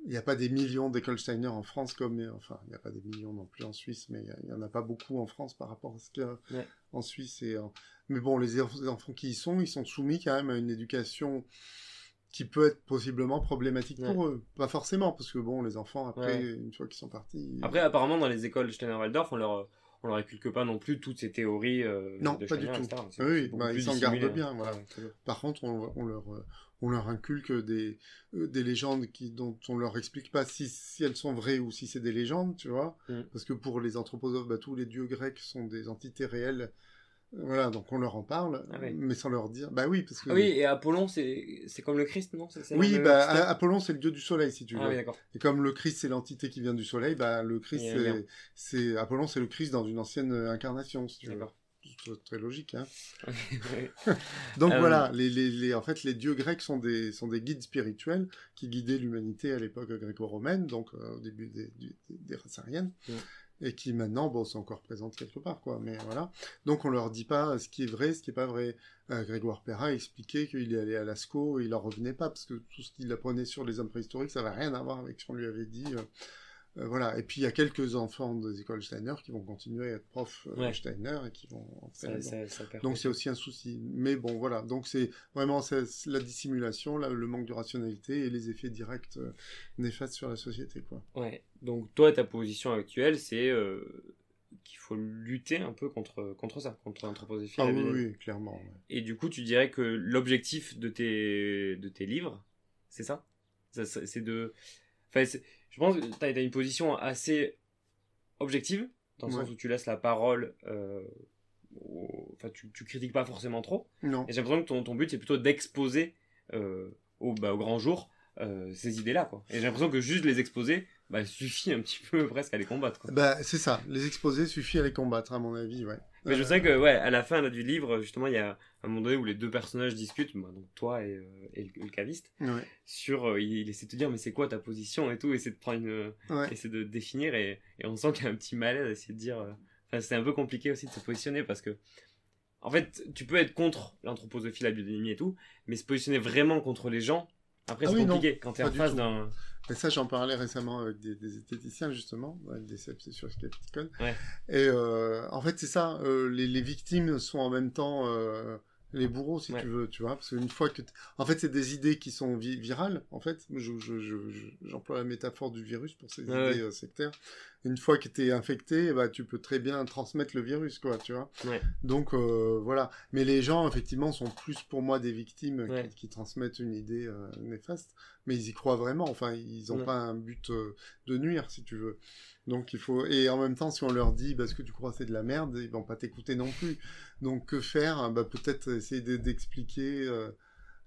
Y a, pas des millions d'écoles Steiner en France comme, enfin, il n'y a pas des millions non plus en Suisse, mais il n'y en a pas beaucoup en France par rapport à ce qu'il y a
Ouais.
en Suisse. Et, mais bon, les enf- les enfants qui y sont, ils sont soumis quand même à une éducation qui peut être possiblement problématique pour eux. Pas forcément, parce que bon, les enfants, après,
Ouais.
une fois qu'ils sont partis...
Après, apparemment, dans les écoles Steiner-Waldorf, on leur, on leur inculque pas non plus toutes ces théories euh,
Non,
de
pas du tout.
etc.
Oui, bah, ils s'en gardent
hein.
bien, voilà.
Ouais, toujours.
Par contre, on, on leur, euh, on leur inculque des, euh, des légendes qui, dont on leur explique pas si, si elles sont vraies ou si c'est des légendes, tu vois.
Mm.
Parce que pour les anthroposophes, bah, tous les dieux grecs sont des entités réelles. Voilà, donc on leur en parle,
Ah
mais sans leur dire. Bah oui, parce que.
Ah oui, et Apollon, c'est comme le Christ, non?
Oui, bah, Apollon, c'est le dieu du soleil, si tu veux.
Ah oui, d'accord.
Et comme le Christ, c'est l'entité qui vient du soleil, bah, le Christ, c'est, Apollon, c'est le Christ dans une ancienne euh, incarnation, si tu veux. Très logique, hein. Donc
Euh,
voilà, les, les, les- en fait, les dieux grecs sont des, sont des guides spirituels qui guidaient l'humanité à l'époque gréco-romaine, donc euh, au début des, des, des races aryennes,
Mm.
Et qui maintenant, bon, sont encore présentes quelque part, quoi. Mais voilà. Donc on leur dit pas ce qui est vrai, ce qui est pas vrai. Euh, Grégoire Perrin expliquait qu'il est allé à Lascaux et il en revenait pas parce que tout ce qu'il apprenait sur les hommes préhistoriques, ça n'avait rien à voir avec ce qu'on lui avait dit. euh, euh, voilà. Et puis il y a quelques enfants des écoles Steiner qui vont continuer à être profs euh,
Ouais.
Steiner et qui vont en faire
Ça, ça, ça perd
donc c'est aussi un souci. Mais bon, voilà. Donc c'est vraiment la dissimulation, là, le manque de rationalité et les effets directs euh, néfastes sur la société, quoi.
Ouais. Donc toi, ta position actuelle, c'est euh, qu'il faut lutter un peu contre, contre ça, contre l'anthroposophie.
Ah
la
oui, oui, clairement. ouais.
Et du coup, tu dirais que l'objectif de tes, de tes livres, c'est ça, C'est de... Enfin, je pense que tu as, une position assez objective, dans le sens où tu laisses la parole... euh, au- Enfin, tu, tu critiques pas forcément trop.
Non.
Et j'ai l'impression que ton, ton but, c'est plutôt d'exposer euh, au, bah, au grand jour euh, ces idées-là. quoi. Et j'ai l'impression que juste les exposer bah, suffit un petit peu presque à les combattre. Quoi.
Bah, c'est ça. Les exposer suffit à les combattre, à mon avis, ouais.
Mais je sais que, ouais, à la fin là, du livre, justement, il y a un moment donné où les deux personnages discutent, bah, donc toi et, euh, et le, le caviste,
Ouais.
sur. euh, il, il essaie de te dire, mais c'est quoi ta position et tout, essaie de prendre une.
Ouais.
essaie de définir et, et on sent qu'il y a un petit malaise à essayer de dire. euh, Enfin, c'est un peu compliqué aussi de se positionner parce que. En fait, tu peux être contre l'anthroposophie, la biodynamie et tout, mais se positionner vraiment contre les gens, après
Ah
c'est
oui, non,
compliqué quand t'es en face d'un.
Mais ça, j'en parlais récemment avec des, des esthéticiens, justement, avec des sur Skepticon.
Ouais.
Et euh, en fait, c'est ça. euh, les, les victimes sont en même temps euh, les bourreaux, si
Ouais.
tu veux, tu vois. Parce qu'une fois que. t- En fait, c'est des idées qui sont vi- virales, en fait. Je- je- je- je- J'emploie la métaphore du virus pour ces
Ouais,
idées euh, sectaires. Une fois que tu es infecté, bah, tu peux très bien transmettre le virus, quoi, tu vois.
Ouais.
Donc, euh, voilà. Mais les gens, effectivement, sont plus pour moi des victimes qui, qui transmettent une idée euh, néfaste. Mais ils y croient vraiment. Enfin, ils n'ont pas un but de nuire, si tu veux. Donc il faut et en même temps si on leur dit parce que tu crois c'est de la merde ils vont pas t'écouter non plus donc que faire? Bah peut-être essayer de- d'expliquer euh,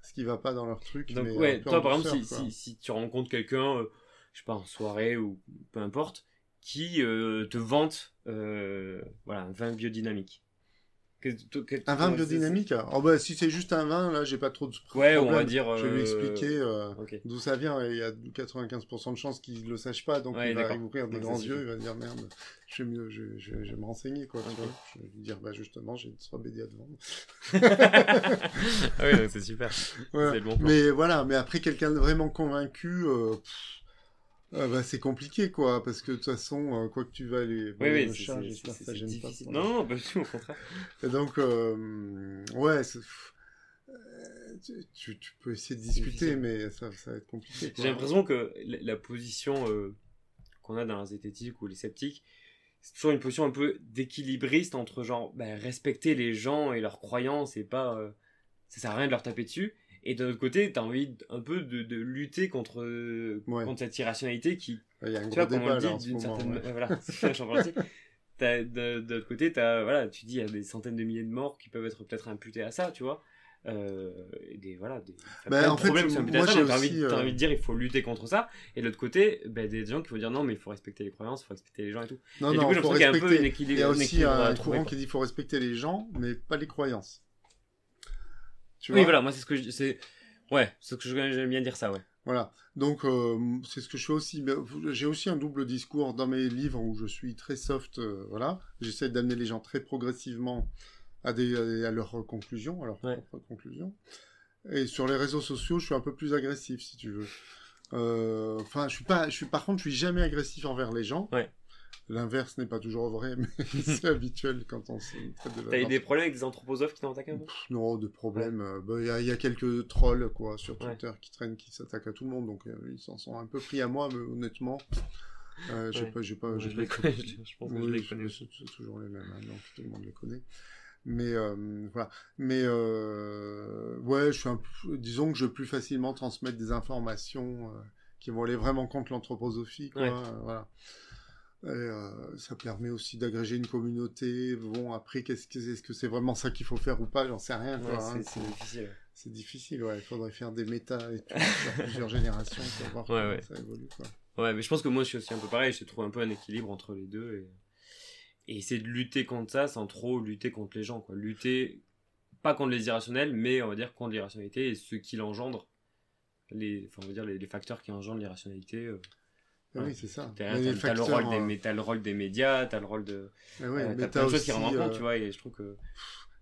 ce qui va pas dans leur truc
Donc
mais
ouais,
un peu
toi par exemple, si,
quoi.
si, si tu rencontres quelqu'un, euh, je sais pas, en soirée ou peu importe, qui euh, te vante voilà, un vin biodynamique. Que- que- que-
un vin biodynamique oh bah si c'est juste un vin là j'ai pas trop de
Ouais, on va dire,
je vais lui
euh,
expliquer euh,
Ok.
d'où ça vient et il y a 95% de chances qu'il le sache pas donc
Ouais,
il va ouvrir des grands yeux il va dire merde je vais mieux je, je, je vais me renseigner quoi tu vois je vais lui dire bah justement j'ai trois BD à te vendre
ah oui, donc c'est super.
Voilà.
C'est le bon plan.
Mais voilà, mais après quelqu'un de vraiment convaincu, euh, pff, euh, bah, c'est compliqué quoi, parce que de toute façon, euh, quoi que tu vas aller.
Oui, oui,
ça gêne
difficile.
pas.
Non, non, non, pas du tout, au contraire.
Et donc, euh, ouais, euh, tu, peux essayer de discuter, mais ça, ça va être compliqué.
J'ai l'impression que la, la position euh, qu'on a dans la zététique ou les sceptiques, c'est toujours une position un peu d'équilibriste entre genre ben, respecter les gens et leurs croyances et pas. euh, ça sert à rien de leur taper dessus. Et d'un autre côté, t'as envie un peu de, de lutter contre,
Ouais.
contre cette irrationalité qui,
Il y a un
tu vois, comme on le dit d'une certaine.
ouais.
voilà, c'est- j'en parle. T'as- De, de l'autre côté, t'as, voilà, tu dis il y a des centaines de milliers de morts qui peuvent être peut-être imputés à ça, tu vois. Euh, et des, voilà, des, de
en fait,
problèmes
moi, j'ai
envie,
euh,
envie de dire il faut lutter contre ça. Et de l'autre côté, ben, des gens qui vont dire non, mais il faut respecter les croyances, il faut respecter les gens et tout.
Non,
et
non,
du coup, j'ai
faut
l'impression qu'il y a un peu
respecter.
une équilibre.
Il y a aussi un courant
quoi.
qui dit qu'il faut respecter les gens, mais pas les croyances. Tu
Oui,
vois
voilà, moi c'est ce que je, c'est, ouais, c'est ce que j'aime bien dire ça, ouais.
Voilà. Donc, euh, c'est ce que je fais aussi. J'ai aussi un double discours dans mes livres où je suis très soft. euh, voilà. J'essaie d'amener les gens très progressivement à, des, à, leurs conclusions, à leurs
Ouais.
propres conclusions. Et sur les réseaux sociaux, je suis un peu plus agressif, si tu veux. Euh, Enfin, je suis pas. Je suis par contre, je suis jamais agressif envers les gens.
Ouais.
L'inverse n'est pas toujours vrai, mais c'est habituel quand on se traite de la
T'as eu des problèmes avec des anthroposophes qui t'ont attaqué un peu?
Pff, Non, de problème. euh, bah, Il y, a- il y a quelques trolls quoi sur
Ouais.
Twitter qui traînent, qui s'attaquent à tout le monde, donc euh, ils s'en sont un peu pris à moi, mais honnêtement, euh,
Ouais.
pas, pas,
Ouais, je les connais, je- je pense que je les connais.
c'est toujours les mêmes, hein, donc tout le monde les connaît. Mais euh, voilà. Mais euh, ouais, je suis un peu, disons que je peux plus facilement transmettre des informations qui vont aller vraiment contre l'anthroposophie, quoi.
Ouais.
voilà. Et, euh, ça permet aussi d'agréger une communauté. Bon, après, qu'est-ce que est-ce que c'est vraiment ça qu'il faut faire ou pas? J'en sais rien.
Ouais,
hein,
c'est, difficile.
c'est difficile, ouais. Il faudrait faire des méta études sur plusieurs générations pour voir
Ouais,
comment
ouais.
ça évolue, quoi.
Ouais, mais je pense que moi je suis aussi un peu pareil, je trouve un peu un équilibre entre les deux et, et essayer de lutter contre ça sans trop lutter contre les gens, quoi. Lutter pas contre les irrationnels, mais on va dire contre l'irrationalité et ce qui l'engendre, les, enfin on va dire les, les facteurs qui engendrent l'irrationalité. euh, Ouais.
oui, c'est ça.
T'as,
les
t'as le rôle des,
euh,
mais t'as le rôle des médias, t'as le rôle de,
mais ouais,
euh,
mais
plein de choses qui rentrent en compte,
euh,
tu vois, et je trouve que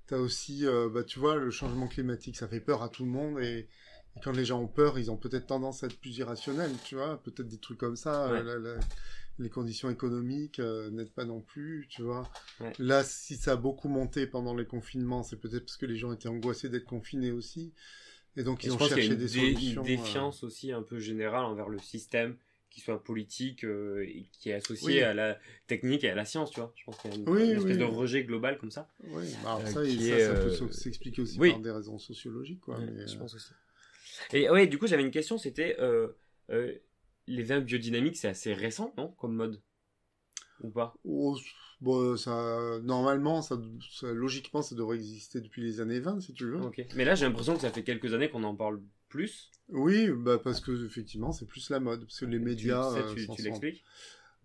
T'as aussi, euh, bah, tu vois, le changement climatique, ça fait peur à tout le monde et, et quand les gens ont peur, ils ont peut-être tendance à être plus irrationnels, tu vois, peut-être des trucs comme ça.
Ouais.
euh, la- la- les conditions économiques euh, n'aident pas non plus, tu vois.
Ouais.
Là, si ça a beaucoup monté pendant les confinements, c'est peut-être parce que les gens étaient angoissés d'être confinés aussi, et donc
Et
ils ont
pense qu'il y a
cherché
une,
des solutions.
une
euh,
défiance aussi un peu générale envers le système, qui soit politique et qui est associé
Oui.
à la technique et à la science, tu vois. Je pense qu'il y a une,
Oui,
une espèce
oui.
de rejet global comme ça.
Oui, bah alors
euh,
ça, et ça,
est,
ça peut
euh,
s'expliquer aussi par des raisons sociologiques, quoi. Mais,
je
euh,
pense aussi. Et ouais, du coup, j'avais une question, c'était euh, euh, les vins biodynamiques, c'est assez récent, non, comme mode? Ou pas?
Oh, bon, ça, normalement, ça, ça- logiquement, ça devrait exister depuis les années 20, si tu veux.
Ok. Mais là, j'ai l'impression que ça fait quelques années qu'on en parle plus.
Oui, bah parce que effectivement, c'est plus la mode, parce que les
Tu-
médias,
ça,
euh,
tu,
sont-
l'expliques?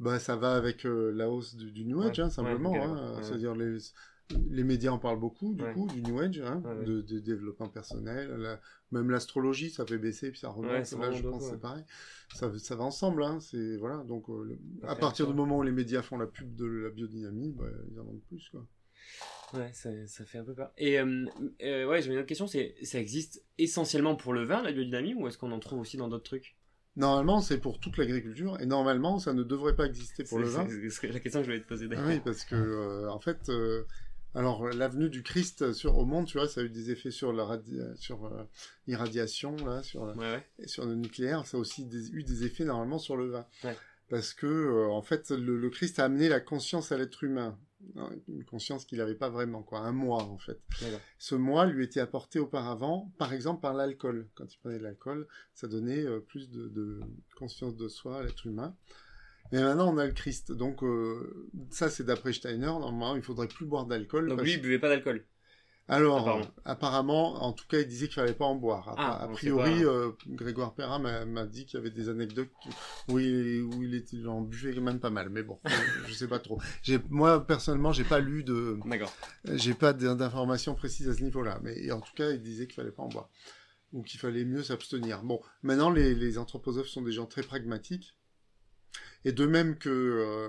Bah ça va avec euh, la hausse du, du New Age,
Ouais,
hein, simplement.
ouais,
hein.
Ouais,
C'est-à-dire les les médias en parlent beaucoup, du coup, du New Age, hein, de, de développement personnel. la- même l'astrologie, ça fait baisser puis ça remonte.
Ça
Là, je pense c'est pareil. Ça, ça va ensemble, hein. C'est voilà. Donc, euh, le-
Ça
à partir du moment où les médias font la pub de la biodynamie, bah, ils en vendent plus, quoi.
Ouais, ça, ça fait un peu peur. Et euh, euh, ouais, j'avais une autre question, c'est ça existe essentiellement pour le vin, la biodynamie, ou est-ce qu'on en trouve aussi dans d'autres trucs?
Normalement, c'est pour toute l'agriculture, et normalement, ça ne devrait pas exister pour le vin.
c'est- la question que je voulais te poser d'ailleurs.
oui, parce que euh, en fait, euh, Alors, l'avenue du Christ sur, au monde, tu vois, ça a eu des effets sur la sur l'irradiation, là, sur,
Ouais, ouais.
sur le nucléaire. Ça a aussi des- eu des effets normalement sur le vin.
Ouais.
Parce que, euh, en fait, le, le Christ a amené la conscience à l'être humain. Une conscience qu'il n'avait pas vraiment, quoi. Un moi, en fait. Ce moi lui était apporté auparavant, par exemple, par l'alcool. Quand il prenait de l'alcool, ça donnait euh, plus de, de conscience de soi à l'être humain. Mais maintenant, on a le Christ. Donc, euh, ça, c'est d'après Steiner. Normalement, il faudrait plus boire d'alcool.
Donc lui, il buvait pas d'alcool.
Alors,
apparemment.
apparemment, en tout cas, il disait qu'il fallait pas en boire. A,
Ah,
a priori, euh, Grégoire Perrin m'a dit qu'il y avait des anecdotes où il, où il était, en buvait quand même pas mal. Mais bon, je sais pas trop. Moi, personnellement, j'ai pas lu de,
D'accord.
j'ai pas d'in- d'informations précises à ce niveau-là. Mais en tout cas, il disait qu'il fallait pas en boire. Ou qu'il fallait mieux s'abstenir. Bon, maintenant, les, les anthroposophes sont des gens très pragmatiques. Et de même que, euh,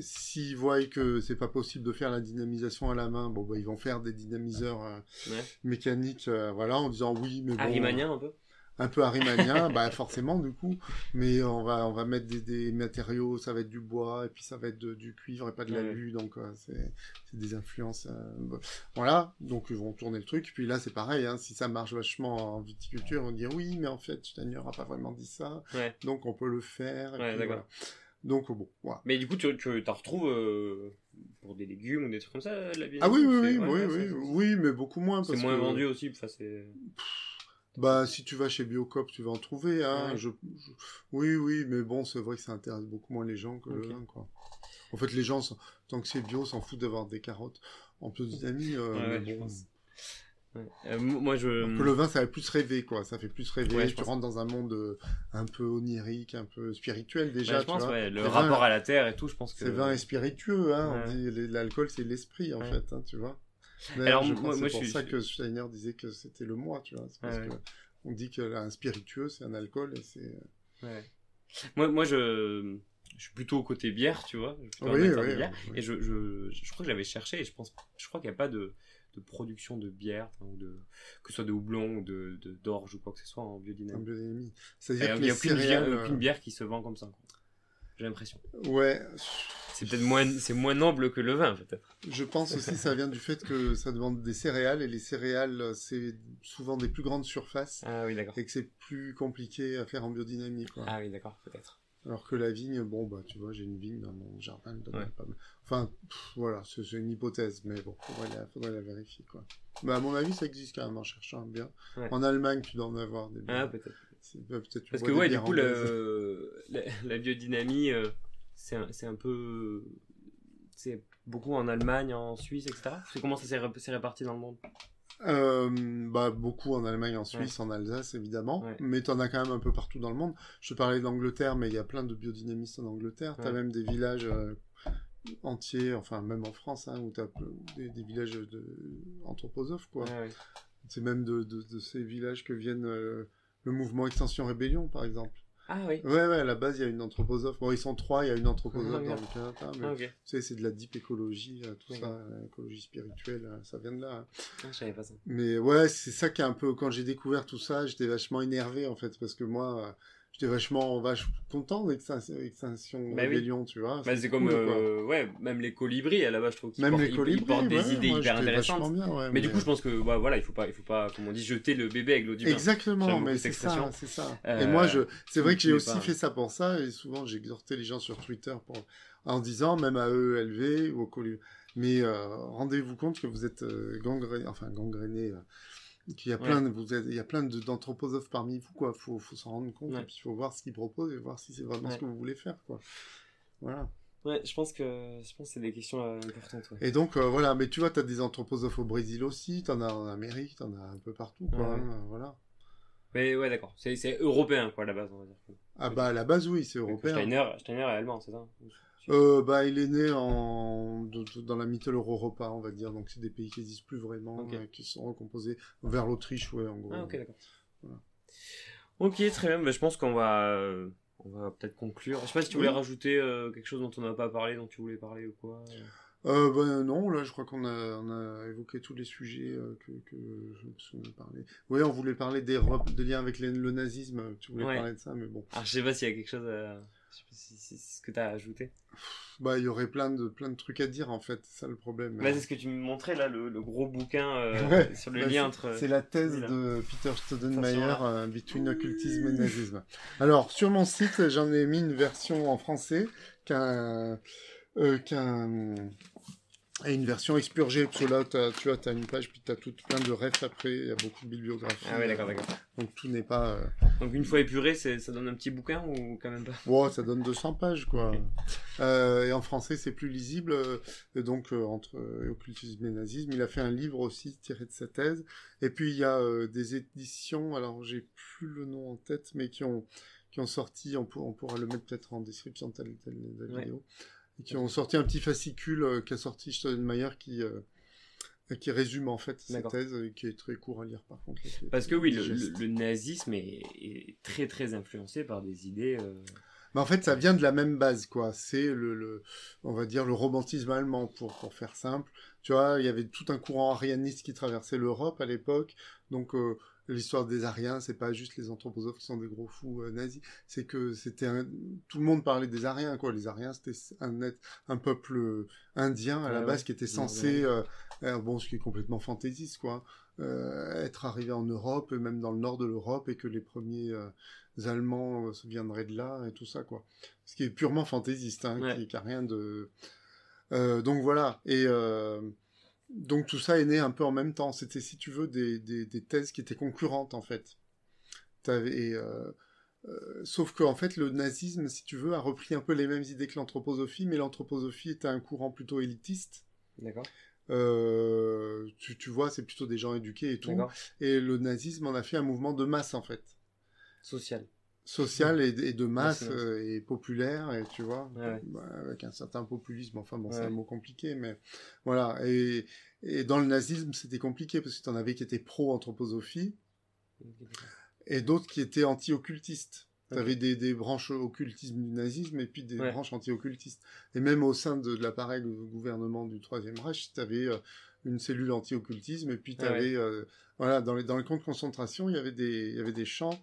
s'ils voient que c'est pas possible de faire la dynamisation à la main, bon, bah, ils vont faire des dynamiseurs euh,
Ouais.
mécaniques, euh, voilà, en disant oui, mais bon,
Arimanien un peu.
un peu arimanien, bah forcément du coup, mais on va on va mettre des, des matériaux, ça va être du bois et puis ça va être de- du cuivre et pas de l'alu, donc euh, c'est des influences, euh, voilà, donc ils vont tourner le truc, puis là c'est pareil, hein, si ça marche vachement en viticulture, on dit oui, mais en fait Steiner a pas vraiment dit ça,
Ouais.
donc on peut le faire, et
Ouais,
puis
d'accord.
voilà. Donc bon, voilà.
Mais du coup, tu, tu t'en retrouves euh, pour des légumes ou des trucs comme ça, la vie
Ah oui, oui, oui, oui, oui, mais beaucoup moins.
C'est moins
que-
vendu aussi. Enfin, c'est.
Bah, si tu vas chez Biocop, tu vas en trouver, hein.
Ouais.
Je, je- Oui, oui, mais bon, c'est vrai que ça intéresse beaucoup moins les gens que le
Ok.
vin, quoi. En fait, les gens, tant que c'est bio, s'en foutent d'avoir des carottes en biodynamie, euh,
Ouais,
mais
ouais, je
bon.
Ouais. Euh, moi, je.
Que le vin, ça fait plus rêver, quoi. Ça fait plus rêver.
Ouais,
tu
pense.
rentres dans un monde euh, un peu onirique, un peu spirituel, déjà,
Ouais, je
tu
pense,
vois.
ouais, le rapport
vins-
à la terre et tout, je pense que.
C'est vin et spiritueux, hein. L'alcool, c'est l'esprit, en
Ouais.
fait, hein, tu vois.
Alors,
je
moi-
c'est pour
je suis-
ça que Steiner disait que c'était le moi, tu vois. Parce que on dit qu'un spiritueux, c'est un alcool et c'est...
Ouais. Moi, moi je, je suis plutôt au côté bière, tu vois. Je suis
Oui, oui,
bière.
oui.
Et je, je, je crois que j'avais cherché et je pense, je crois qu'il n'y a pas de, de production de bière, ou de, que ce soit de houblon ou de, d'orge ou quoi que ce soit en
en
biodynamie.
C'est-à-dire que
n'y a aucune bière,
céréales...
aucune bière qui se vend comme ça. quoi. J'ai l'impression.
euh, Ouais,
C'est peut-être moins, c'est moins noble que le vin, peut-être.
je pense aussi que ça vient du fait que ça demande des céréales, et les céréales, euh, c'est souvent des plus grandes surfaces,
Ah oui, d'accord.
et que c'est plus compliqué à faire en biodynamie, quoi.
Ah oui, d'accord, peut-être.
Alors que la vigne, bon, bah, tu vois, j'ai une vigne dans mon jardin, elle donne
Ouais.
pas mal. Enfin, pff, voilà, c'est une hypothèse, mais bon, faudrait la, faudrait la vérifier, quoi. Bah, à mon avis, ça existe quand même en cherchant un bien.
Ouais.
En Allemagne, tu dois en avoir des
Ah, peut-être.
C'est- bah, peut-être tu
Parce que ouais, du coup, le, la, la biodynamie, euh, c'est un, peu, c'est beaucoup en Allemagne, en Suisse, etc. Comment ça s'est réparti dans le monde?
Euh, bah, beaucoup en Allemagne, en Suisse, en Alsace, évidemment.
Ouais.
Mais t'en as quand même un peu partout dans le monde. Je parlais d'Angleterre, mais il y a plein de biodynamistes en Angleterre.
Ouais.
même des villages euh, entiers, enfin, même en France, hein, où t'as peu- des, des villages de anthroposophes, quoi. C'est même de, de, de ces villages que viennent euh, le mouvement Extension Rébellion, par exemple.
Ah oui.
Ouais, ouais, à la base, il y a une anthroposophe. Bon, ils sont trois, il y a une anthroposophe
Ah,
dans le Canada, mais
Ah,
tu sais, c'est de la deep écologie, euh, tout ça, l'écologie spirituelle, euh, ça vient de là. hein.
Ah, je savais pas ça.
Mais ouais, c'est ça qui est un peu. Quand j'ai découvert tout ça, j'étais vachement énervé en fait, parce que moi, euh, j'étais vachement, vachement content d'Extinction Extinction
Bah oui.
Rébellion, tu vois.
Bah, c'est comme,
cool,
euh, ouais, même les colibris, à la base, je trouve qu'ils
Même
portent,
les
ils- ils
colibris,
portent des
ouais,
idées hyper intéressantes.
bien, ouais,
mais, du coup, je pense que, bah, voilà, il faut pas, il faut pas, comme on dit, jeter le bébé avec l'eau du bain.
Exactement, mais c'est ça, c'est ça.
Euh,
et moi, je, c'est vrai que j'ai aussi
pas.
fait ça pour ça, et souvent j'ai exhorté les gens sur Twitter pour, en disant, même à ELV ou au colibri, mais euh, rendez-vous compte que vous êtes gangréné, enfin gangréné, y a
Ouais.
de, il y a plein de- d'anthroposophes parmi vous, quoi. Faut, faut s'en rendre compte,
Ouais.
et puis il faut voir ce qu'ils proposent et voir si c'est vraiment
Ouais.
ce que vous voulez faire, quoi. Voilà.
Ouais, je pense que, je pense que c'est des questions euh, importantes.
Et donc, euh, voilà, mais tu vois, t'as des anthroposophes au Brésil aussi, t'en as en Amérique, t'en as un peu partout, quoi. Hein, voilà.
Mais ouais, d'accord. C'est, c'est européen, quoi, à la base, on va dire.
Ah bah, à la base, oui, c'est européen.
Steiner, Steiner est allemand, c'est ça?
Euh, bah, il est né en... de- de- dans la Mitteleuropa, on va dire. Donc, c'est des pays qui n'existent plus vraiment, euh, qui sont recomposés vers l'Autriche, ouais, en gros.
Ah, ok, d'accord.
Voilà.
Ok, très bien. Bah, je pense qu'on va, euh, on va peut-être conclure. Je sais pas si tu voulais
Oui.
rajouter quelque chose dont on n'a pas parlé, dont tu voulais parler ou quoi.
Euh, bah, non, là, je crois qu'on a, on a évoqué tous les sujets euh, que, que je me souviens de parler. Oui, on voulait parler des, des liens avec les- le nazisme. Tu voulais
Ouais.
parler de ça, mais bon.
Alors, je sais pas s'il y a quelque chose à... Je sais pas si c'est ce que tu as ajouté.
Bah, il y aurait plein de, plein de trucs à dire, en fait, c'est ça le problème.
Bah, c'est ce que tu me montrais là, le, le gros bouquin euh,
Ouais,
sur le
bah,
lien entre.
C'est la thèse
oui,
de Peter Staudenmayer,
Attention,
euh, Between Occultisme and Nazisme. Alors, sur mon site, j'en ai mis une version en français, qu'un, euh, qu'un, et une version expurgée, parce que là, tu vois, tu as une page, puis tu as tout plein de refs après, il y a beaucoup de bibliographies.
Ah ouais, d'accord, d'accord.
Donc, tout n'est pas... euh,
Donc une fois épuré, ça donne un petit bouquin ou quand même pas?
Bon, ça donne 200 pages, quoi. Euh, et en français, c'est plus lisible. euh, et donc, euh, entre euh, occultisme et nazisme, il a fait un livre aussi tiré de sa thèse. Et puis, il y a euh, des éditions, alors j'ai plus le nom en tête, mais qui ont, qui ont sorti, on, pour- on pourra le mettre peut-être en description de, la
Ouais.
vidéo, et qui ont sorti un petit fascicule euh, qu'a sorti Staudenmayer qui... euh, qui résume en fait sa
D'accord.
thèse, et qui est très court à lire par contre.
Parce que oui, le,
digeste.
le- le nazisme est, est très très influencé par des idées. euh,
Mais en fait, ça vient de la même base, quoi. C'est le, le, on va dire, le romantisme allemand, pour, pour faire simple. Tu vois, il y avait tout un courant arianiste qui traversait l'Europe à l'époque. Donc, euh, l'histoire des Ariens, c'est pas juste les anthroposophes qui sont des gros fous euh, nazis. C'est que c'était un... tout le monde parlait des Ariens, quoi. Les Ariens, c'était un, peuple euh, indien à la
Ouais,
base
ouais.
qui était
Ouais,
censé, euh, euh, bon, ce qui est complètement fantaisiste, quoi. euh, être arrivé en Europe et même dans le nord de l'Europe et que les premiers Allemands se viendraient de là et tout ça quoi. Ce qui est purement fantaisiste, hein,
Ouais.
qui, qui a rien de. Donc voilà et donc tout ça est né un peu en même temps. C'était si tu veux des, des, des thèses qui étaient concurrentes en fait. T'avais, et, euh, euh, sauf qu'en fait le nazisme, si tu veux, a repris un peu les mêmes idées que l'anthroposophie, mais l'anthroposophie était un courant plutôt élitiste.
D'accord.
Euh, tu, tu vois, c'est plutôt des gens éduqués et tout.
D'accord.
Et le nazisme en a fait un mouvement de masse en fait,
Social.
Social et, et de masse euh, et populaire et tu vois,
Ouais,
bah, avec un certain populisme. Enfin bon, c'est un mot compliqué, mais voilà. Et, et dans le nazisme, c'était compliqué parce que tu en avais qui étaient pro-anthroposophie et d'autres qui étaient anti-occultistes. Tu avais des, des branches occultisme du nazisme et puis des branches anti-occultistes. Et même au sein de, de l'appareil gouvernement du Troisième Reich, tu avais une cellule anti-occultisme et puis
Ah ouais.
avais, voilà, dans les, dans les camps de concentration, il y avait des, il y avait des champs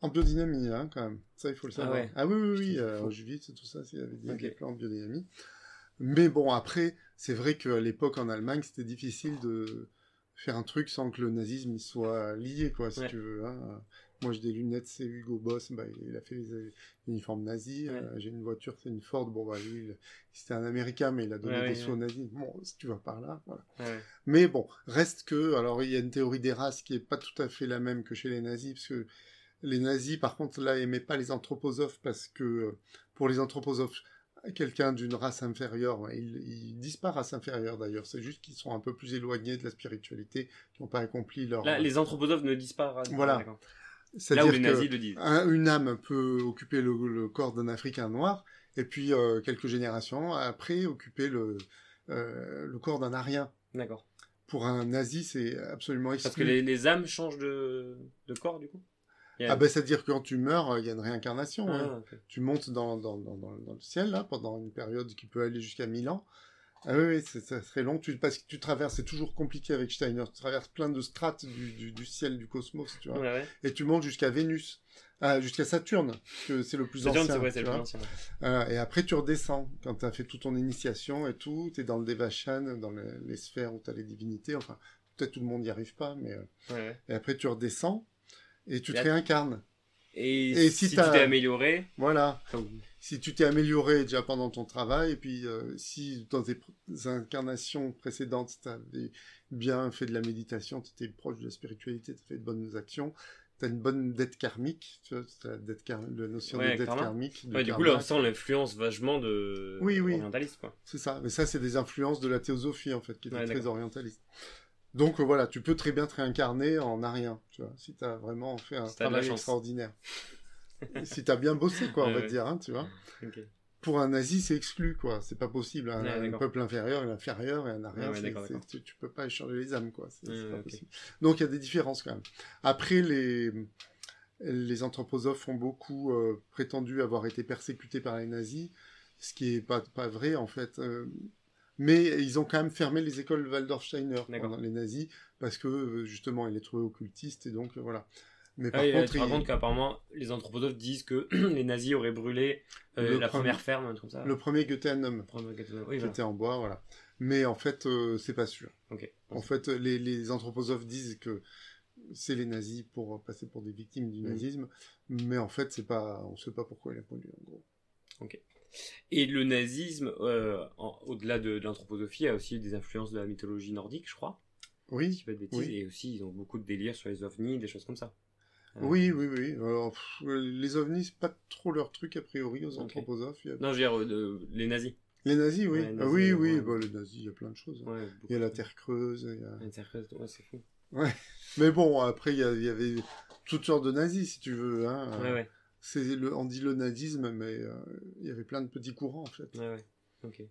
en biodynamie, hein, quand même. Ça, il faut le
Ah
savoir.
ouais.
Ah oui, oui, oui,
Putain,
euh. Auschwitz tout ça, il y avait des,
Ok.
des plans en biodynamie. Mais bon, après, c'est vrai qu'à l'époque en Allemagne, c'était difficile de faire un truc sans que le nazisme y soit lié, quoi, si
Ouais.
tu veux. hein. Moi, j'ai des lunettes, c'est Hugo Boss, bah, il a fait les uniformes nazis.
Ouais.
Euh, j'ai une voiture, c'est une Ford. Bon, bah, lui, c'était un Américain, mais il a donné
Ouais,
des sous aux nazis. Bon, si tu vas par là, voilà. Mais bon, reste que, alors il y a une théorie des races qui est pas tout à fait la même que chez les nazis, parce que les nazis, par contre, là, aimaient pas les anthroposophes, parce que euh, pour les anthroposophes, quelqu'un d'une race inférieure, ils, ils disent pas race inférieure d'ailleurs, c'est juste qu'ils sont un peu plus éloignés de la spiritualité, qui n'ont pas accompli leur...
Là, les anthroposophes ne disent pas.
Voilà.
D'accord. Là où les nazis le disent.
un- une âme peut occuper le, le corps d'un Africain noir, et puis euh, quelques générations après occuper le, euh, le corps d'un Arien.
D'accord.
Pour un nazi, c'est absolument exclu.
Parce que les, les âmes changent de, de corps, du coup?
Ah ben, c'est-à-dire que quand tu meurs, il y a une réincarnation.
Ah,
hein. Tu montes dans, dans, dans, le ciel, là, pendant une période qui peut aller jusqu'à 1000 ans. Ah oui, ça serait long. Tu, parce que tu traverses, c'est toujours compliqué avec Steiner, tu traverses plein de strates du, du, du ciel, du cosmos, tu vois.
Ouais, ouais.
Et tu montes jusqu'à Vénus, ah, jusqu'à Saturne, que c'est le plus
Saturne,
ancien.
le plus ancien.
Et après, tu redescends. Quand tu as fait toute ton initiation et tout, tu es dans le Devachan, dans les, les sphères où tu as les divinités. Enfin, peut-être tout le monde n'y arrive pas, mais... euh,
ouais.
Et après, tu redescends et tu te réincarnes.
Et,
Et
si,
si
tu t'es amélioré,
Voilà. si tu t'es amélioré déjà pendant ton travail, et puis euh, si dans tes incarnations précédentes, tu avais bien fait de la méditation, tu étais proche de la spiritualité, tu as fait de bonnes actions, tu as une bonne dette karmique, tu vois, t'as la, dette kar- la notion
Ouais,
de dette
karma.
karmique. de
ouais, du coup, là, on sent l'influence vachement de
Oui, oui.
orientaliste, quoi.
C'est ça, mais ça, c'est des influences de la théosophie, en fait, qui était
Ouais,
très orientaliste. Donc euh, voilà, tu peux très bien te réincarner en arien, tu vois, si tu as vraiment fait un
Si
travail extraordinaire. si tu as bien bossé, quoi, on va te dire, hein, tu vois. Pour un nazi, c'est exclu, quoi. C'est pas possible. Un, un peuple inférieur et inférieur et un arien, tu, tu peux pas échanger les âmes, quoi. C'est pas possible. Donc il y a des différences quand même. Après, les les anthroposophes ont beaucoup euh, prétendu avoir été persécutés par les nazis, ce qui est pas pas vrai en fait. Euh, mais ils ont quand même fermé les écoles Waldorf-Steiner pendant les nazis parce que euh, justement ils les trouvaient occultistes et donc euh, voilà. Mais
Ah
par
là,
contre, il-
qu'apparemment, les anthroposophes disent que les nazis auraient brûlé euh, la
premier-
première ferme, comme ça.
le premier Goethe-Annum,
Premier Oui,
qui
voilà.
était en bois, voilà. Mais en fait, euh, c'est pas sûr.
Ok.
En fait, les, les anthroposophes disent que c'est les nazis pour passer pour des victimes du
Mhm.
nazisme, mais en fait, c'est pas, on sait pas pourquoi il a pollué, en gros.
Et le nazisme, euh, au-delà de, de l'anthroposophie, a aussi des influences de la mythologie nordique, je crois. Si je
Oui,
dis pas de bêtises.
Oui.
Et aussi, ils ont beaucoup de délires sur les ovnis, des choses comme ça. Euh,
oui, oui, oui. Alors, pff, les ovnis, c'est pas trop leur truc a priori aux anthroposophes. A-
Non, je veux dire, euh, les nazis.
Les nazis, oui.
Ouais, les
Ah
nazis,
oui,
ouais.
oui. bah, les nazis, il y a plein de choses. hein.
Ouais,
Il y a la. Terre creuse. il y a-
Interprète, ouais, c'est fou.
Mais bon, après, il y, a- il y avait toutes sortes de nazis, si tu veux. Hein.
Ouais, ouais.
C'est le, on dit le nazisme, mais euh, il y avait plein de petits courants, en fait.
Ouais, ouais. Ok.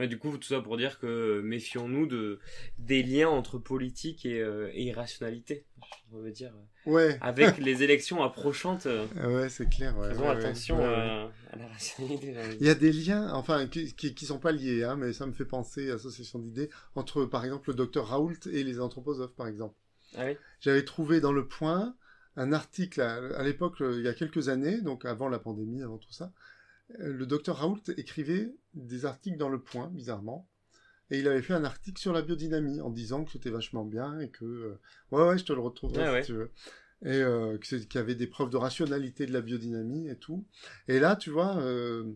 Ouais, du coup, tout ça pour dire que méfions-nous de, des liens entre politique et, euh, et irrationalité. Je veux dire,
Ouais,
avec les élections approchantes, euh,
Ah ouais, c'est clair. Ouais,
faisons
ouais,
attention à, à la rationalité.
Il y a des liens, enfin, qui, qui, qui sont pas liés, hein, mais ça me fait penser, association d'idées, entre, par exemple, le docteur Raoult et les anthroposophes, par exemple.
Ah oui
J'avais trouvé dans Le Point un article, à, à l'époque, euh, il y a quelques années, donc avant la pandémie, avant tout ça, euh, le docteur Raoult écrivait des articles dans Le Point, bizarrement, et il avait fait un article sur la biodynamie, en disant que c'était vachement bien, et que... euh, Ouais, ouais, je te le retrouverai
Ah
si
ouais.
tu veux. Et euh, qu'il y avait des preuves de rationalité de la biodynamie et tout. Et là, tu vois... Euh,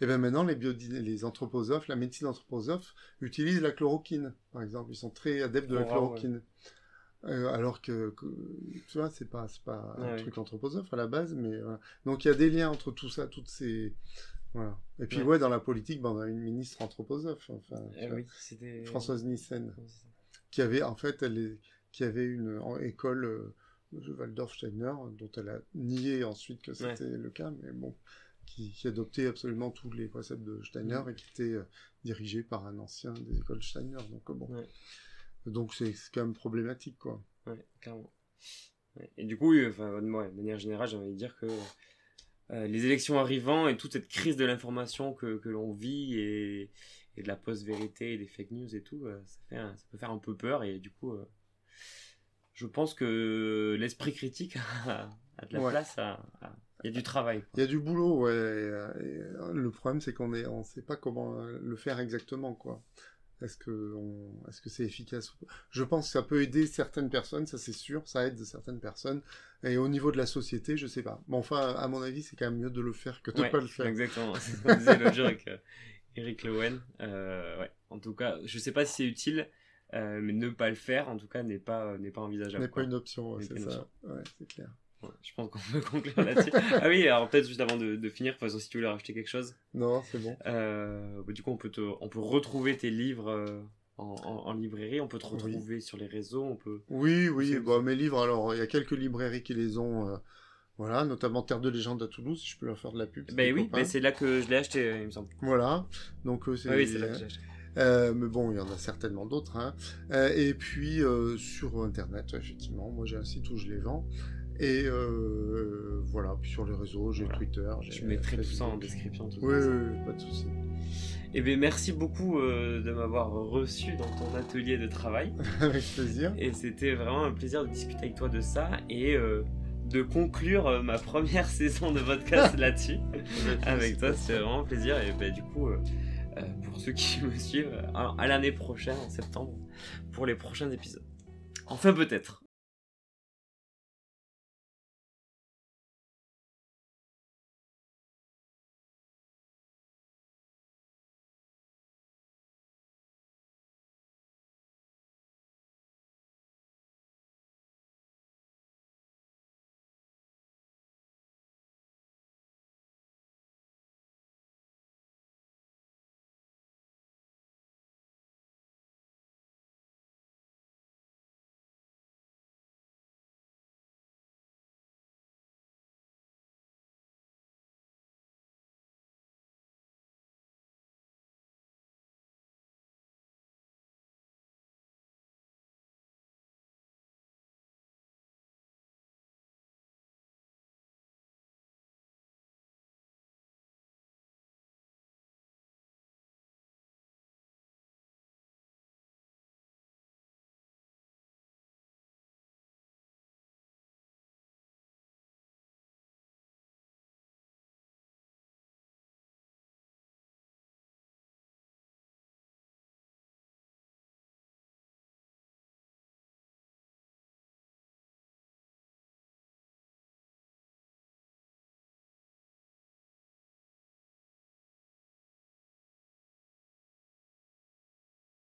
et bien maintenant, les, les anthroposophes, la médecine anthroposophe utilisent la chloroquine, par exemple. Ils sont très adeptes de la
Oh,
chloroquine. Euh, alors que, que, tu vois, c'est pas, pas un truc anthroposophe à la base, mais voilà. Donc il y a des liens entre tout ça, toutes ces. Voilà. Et puis,
Ouais.
ouais, dans la politique, ben, on a une ministre anthroposophe, enfin,
oui, c'était.
Françoise Nissen, qui avait, en fait, elle est- qui avait une en- école euh, de Waldorf-Steiner, dont elle a nié ensuite que c'était le cas, mais bon, qui, qui adoptait absolument tous les préceptes de Steiner et qui était euh, dirigée par un ancien des écoles Steiner. Donc, euh, bon.
Ouais.
Donc, c'est quand même problématique, quoi.
Ouais, clairement. Ouais. Et du coup, oui, enfin, ouais, de manière générale, j'ai envie de dire que euh, les élections arrivant et toute cette crise de l'information que, que l'on vit et, et de la post-vérité et des fake news et tout, euh, ça, fait un- ça peut faire un peu peur et du coup, euh, je pense que l'esprit critique a, a de la
Ouais.
place, il y a du travail.
Il y a du boulot, ouais. et, et, le problème, c'est qu'on on sait pas comment le faire exactement, quoi. Est-ce que, on, est-ce que c'est efficace Je pense que ça peut aider certaines personnes, ça c'est sûr, ça aide certaines personnes. Et au niveau de la société, je sais pas. Mais enfin, à mon avis, c'est quand même mieux de le faire que de
Ouais,
pas le faire.
Exactement, c'est ce qu'on disait l'autre jour avec euh, Eric Lowen. Euh, ouais. En tout cas, je sais pas si c'est utile, euh, mais ne pas le faire, en tout cas, n'est pas, n'est pas envisageable.
N'est pas une option, ouais, c'est ça. Ouais, c'est clair.
Ouais, je pense qu'on peut conclure là-dessus. ah oui, alors peut-être juste avant de, de finir, de toute façon, si tu voulais rajouter quelque chose,
Non, c'est bon.
euh, bah, du coup, on peut, te, on peut retrouver tes livres euh, en, en- en librairie, on peut te
Oui.
retrouver sur les réseaux, on peut.
Oui, oui, bah, mes livres, alors, il y a quelques librairies qui les ont, euh, voilà, notamment Terre de légende à Toulouse, si je peux leur faire de la pub.
Ben
des
oui,
copains.
ben c'est là que je l'ai acheté, il me semble.
Voilà, donc euh, c'est...
Ah oui, c'est là que j'ai acheté.
Euh, mais bon, il y en a certainement d'autres. Hein. Euh, et puis euh, sur Internet, effectivement, moi j'ai un site où je les vends. Et euh, voilà, puis sur les réseaux, j'ai
Voilà.
Twitter. j'ai
Je mettrai tout ça en description. de toute
Oui, oui, oui, pas de souci.
Eh bien, merci beaucoup euh, de m'avoir reçu dans ton atelier de travail.
Avec plaisir.
Et c'était vraiment un plaisir de discuter avec toi de ça et euh, de conclure euh, ma première saison de podcast là-dessus. Avec toi, c'était vraiment un plaisir. Et ben, du coup, euh, euh, pour ceux qui me suivent, à l'année prochaine, en septembre, pour les prochains épisodes. Enfin, peut-être.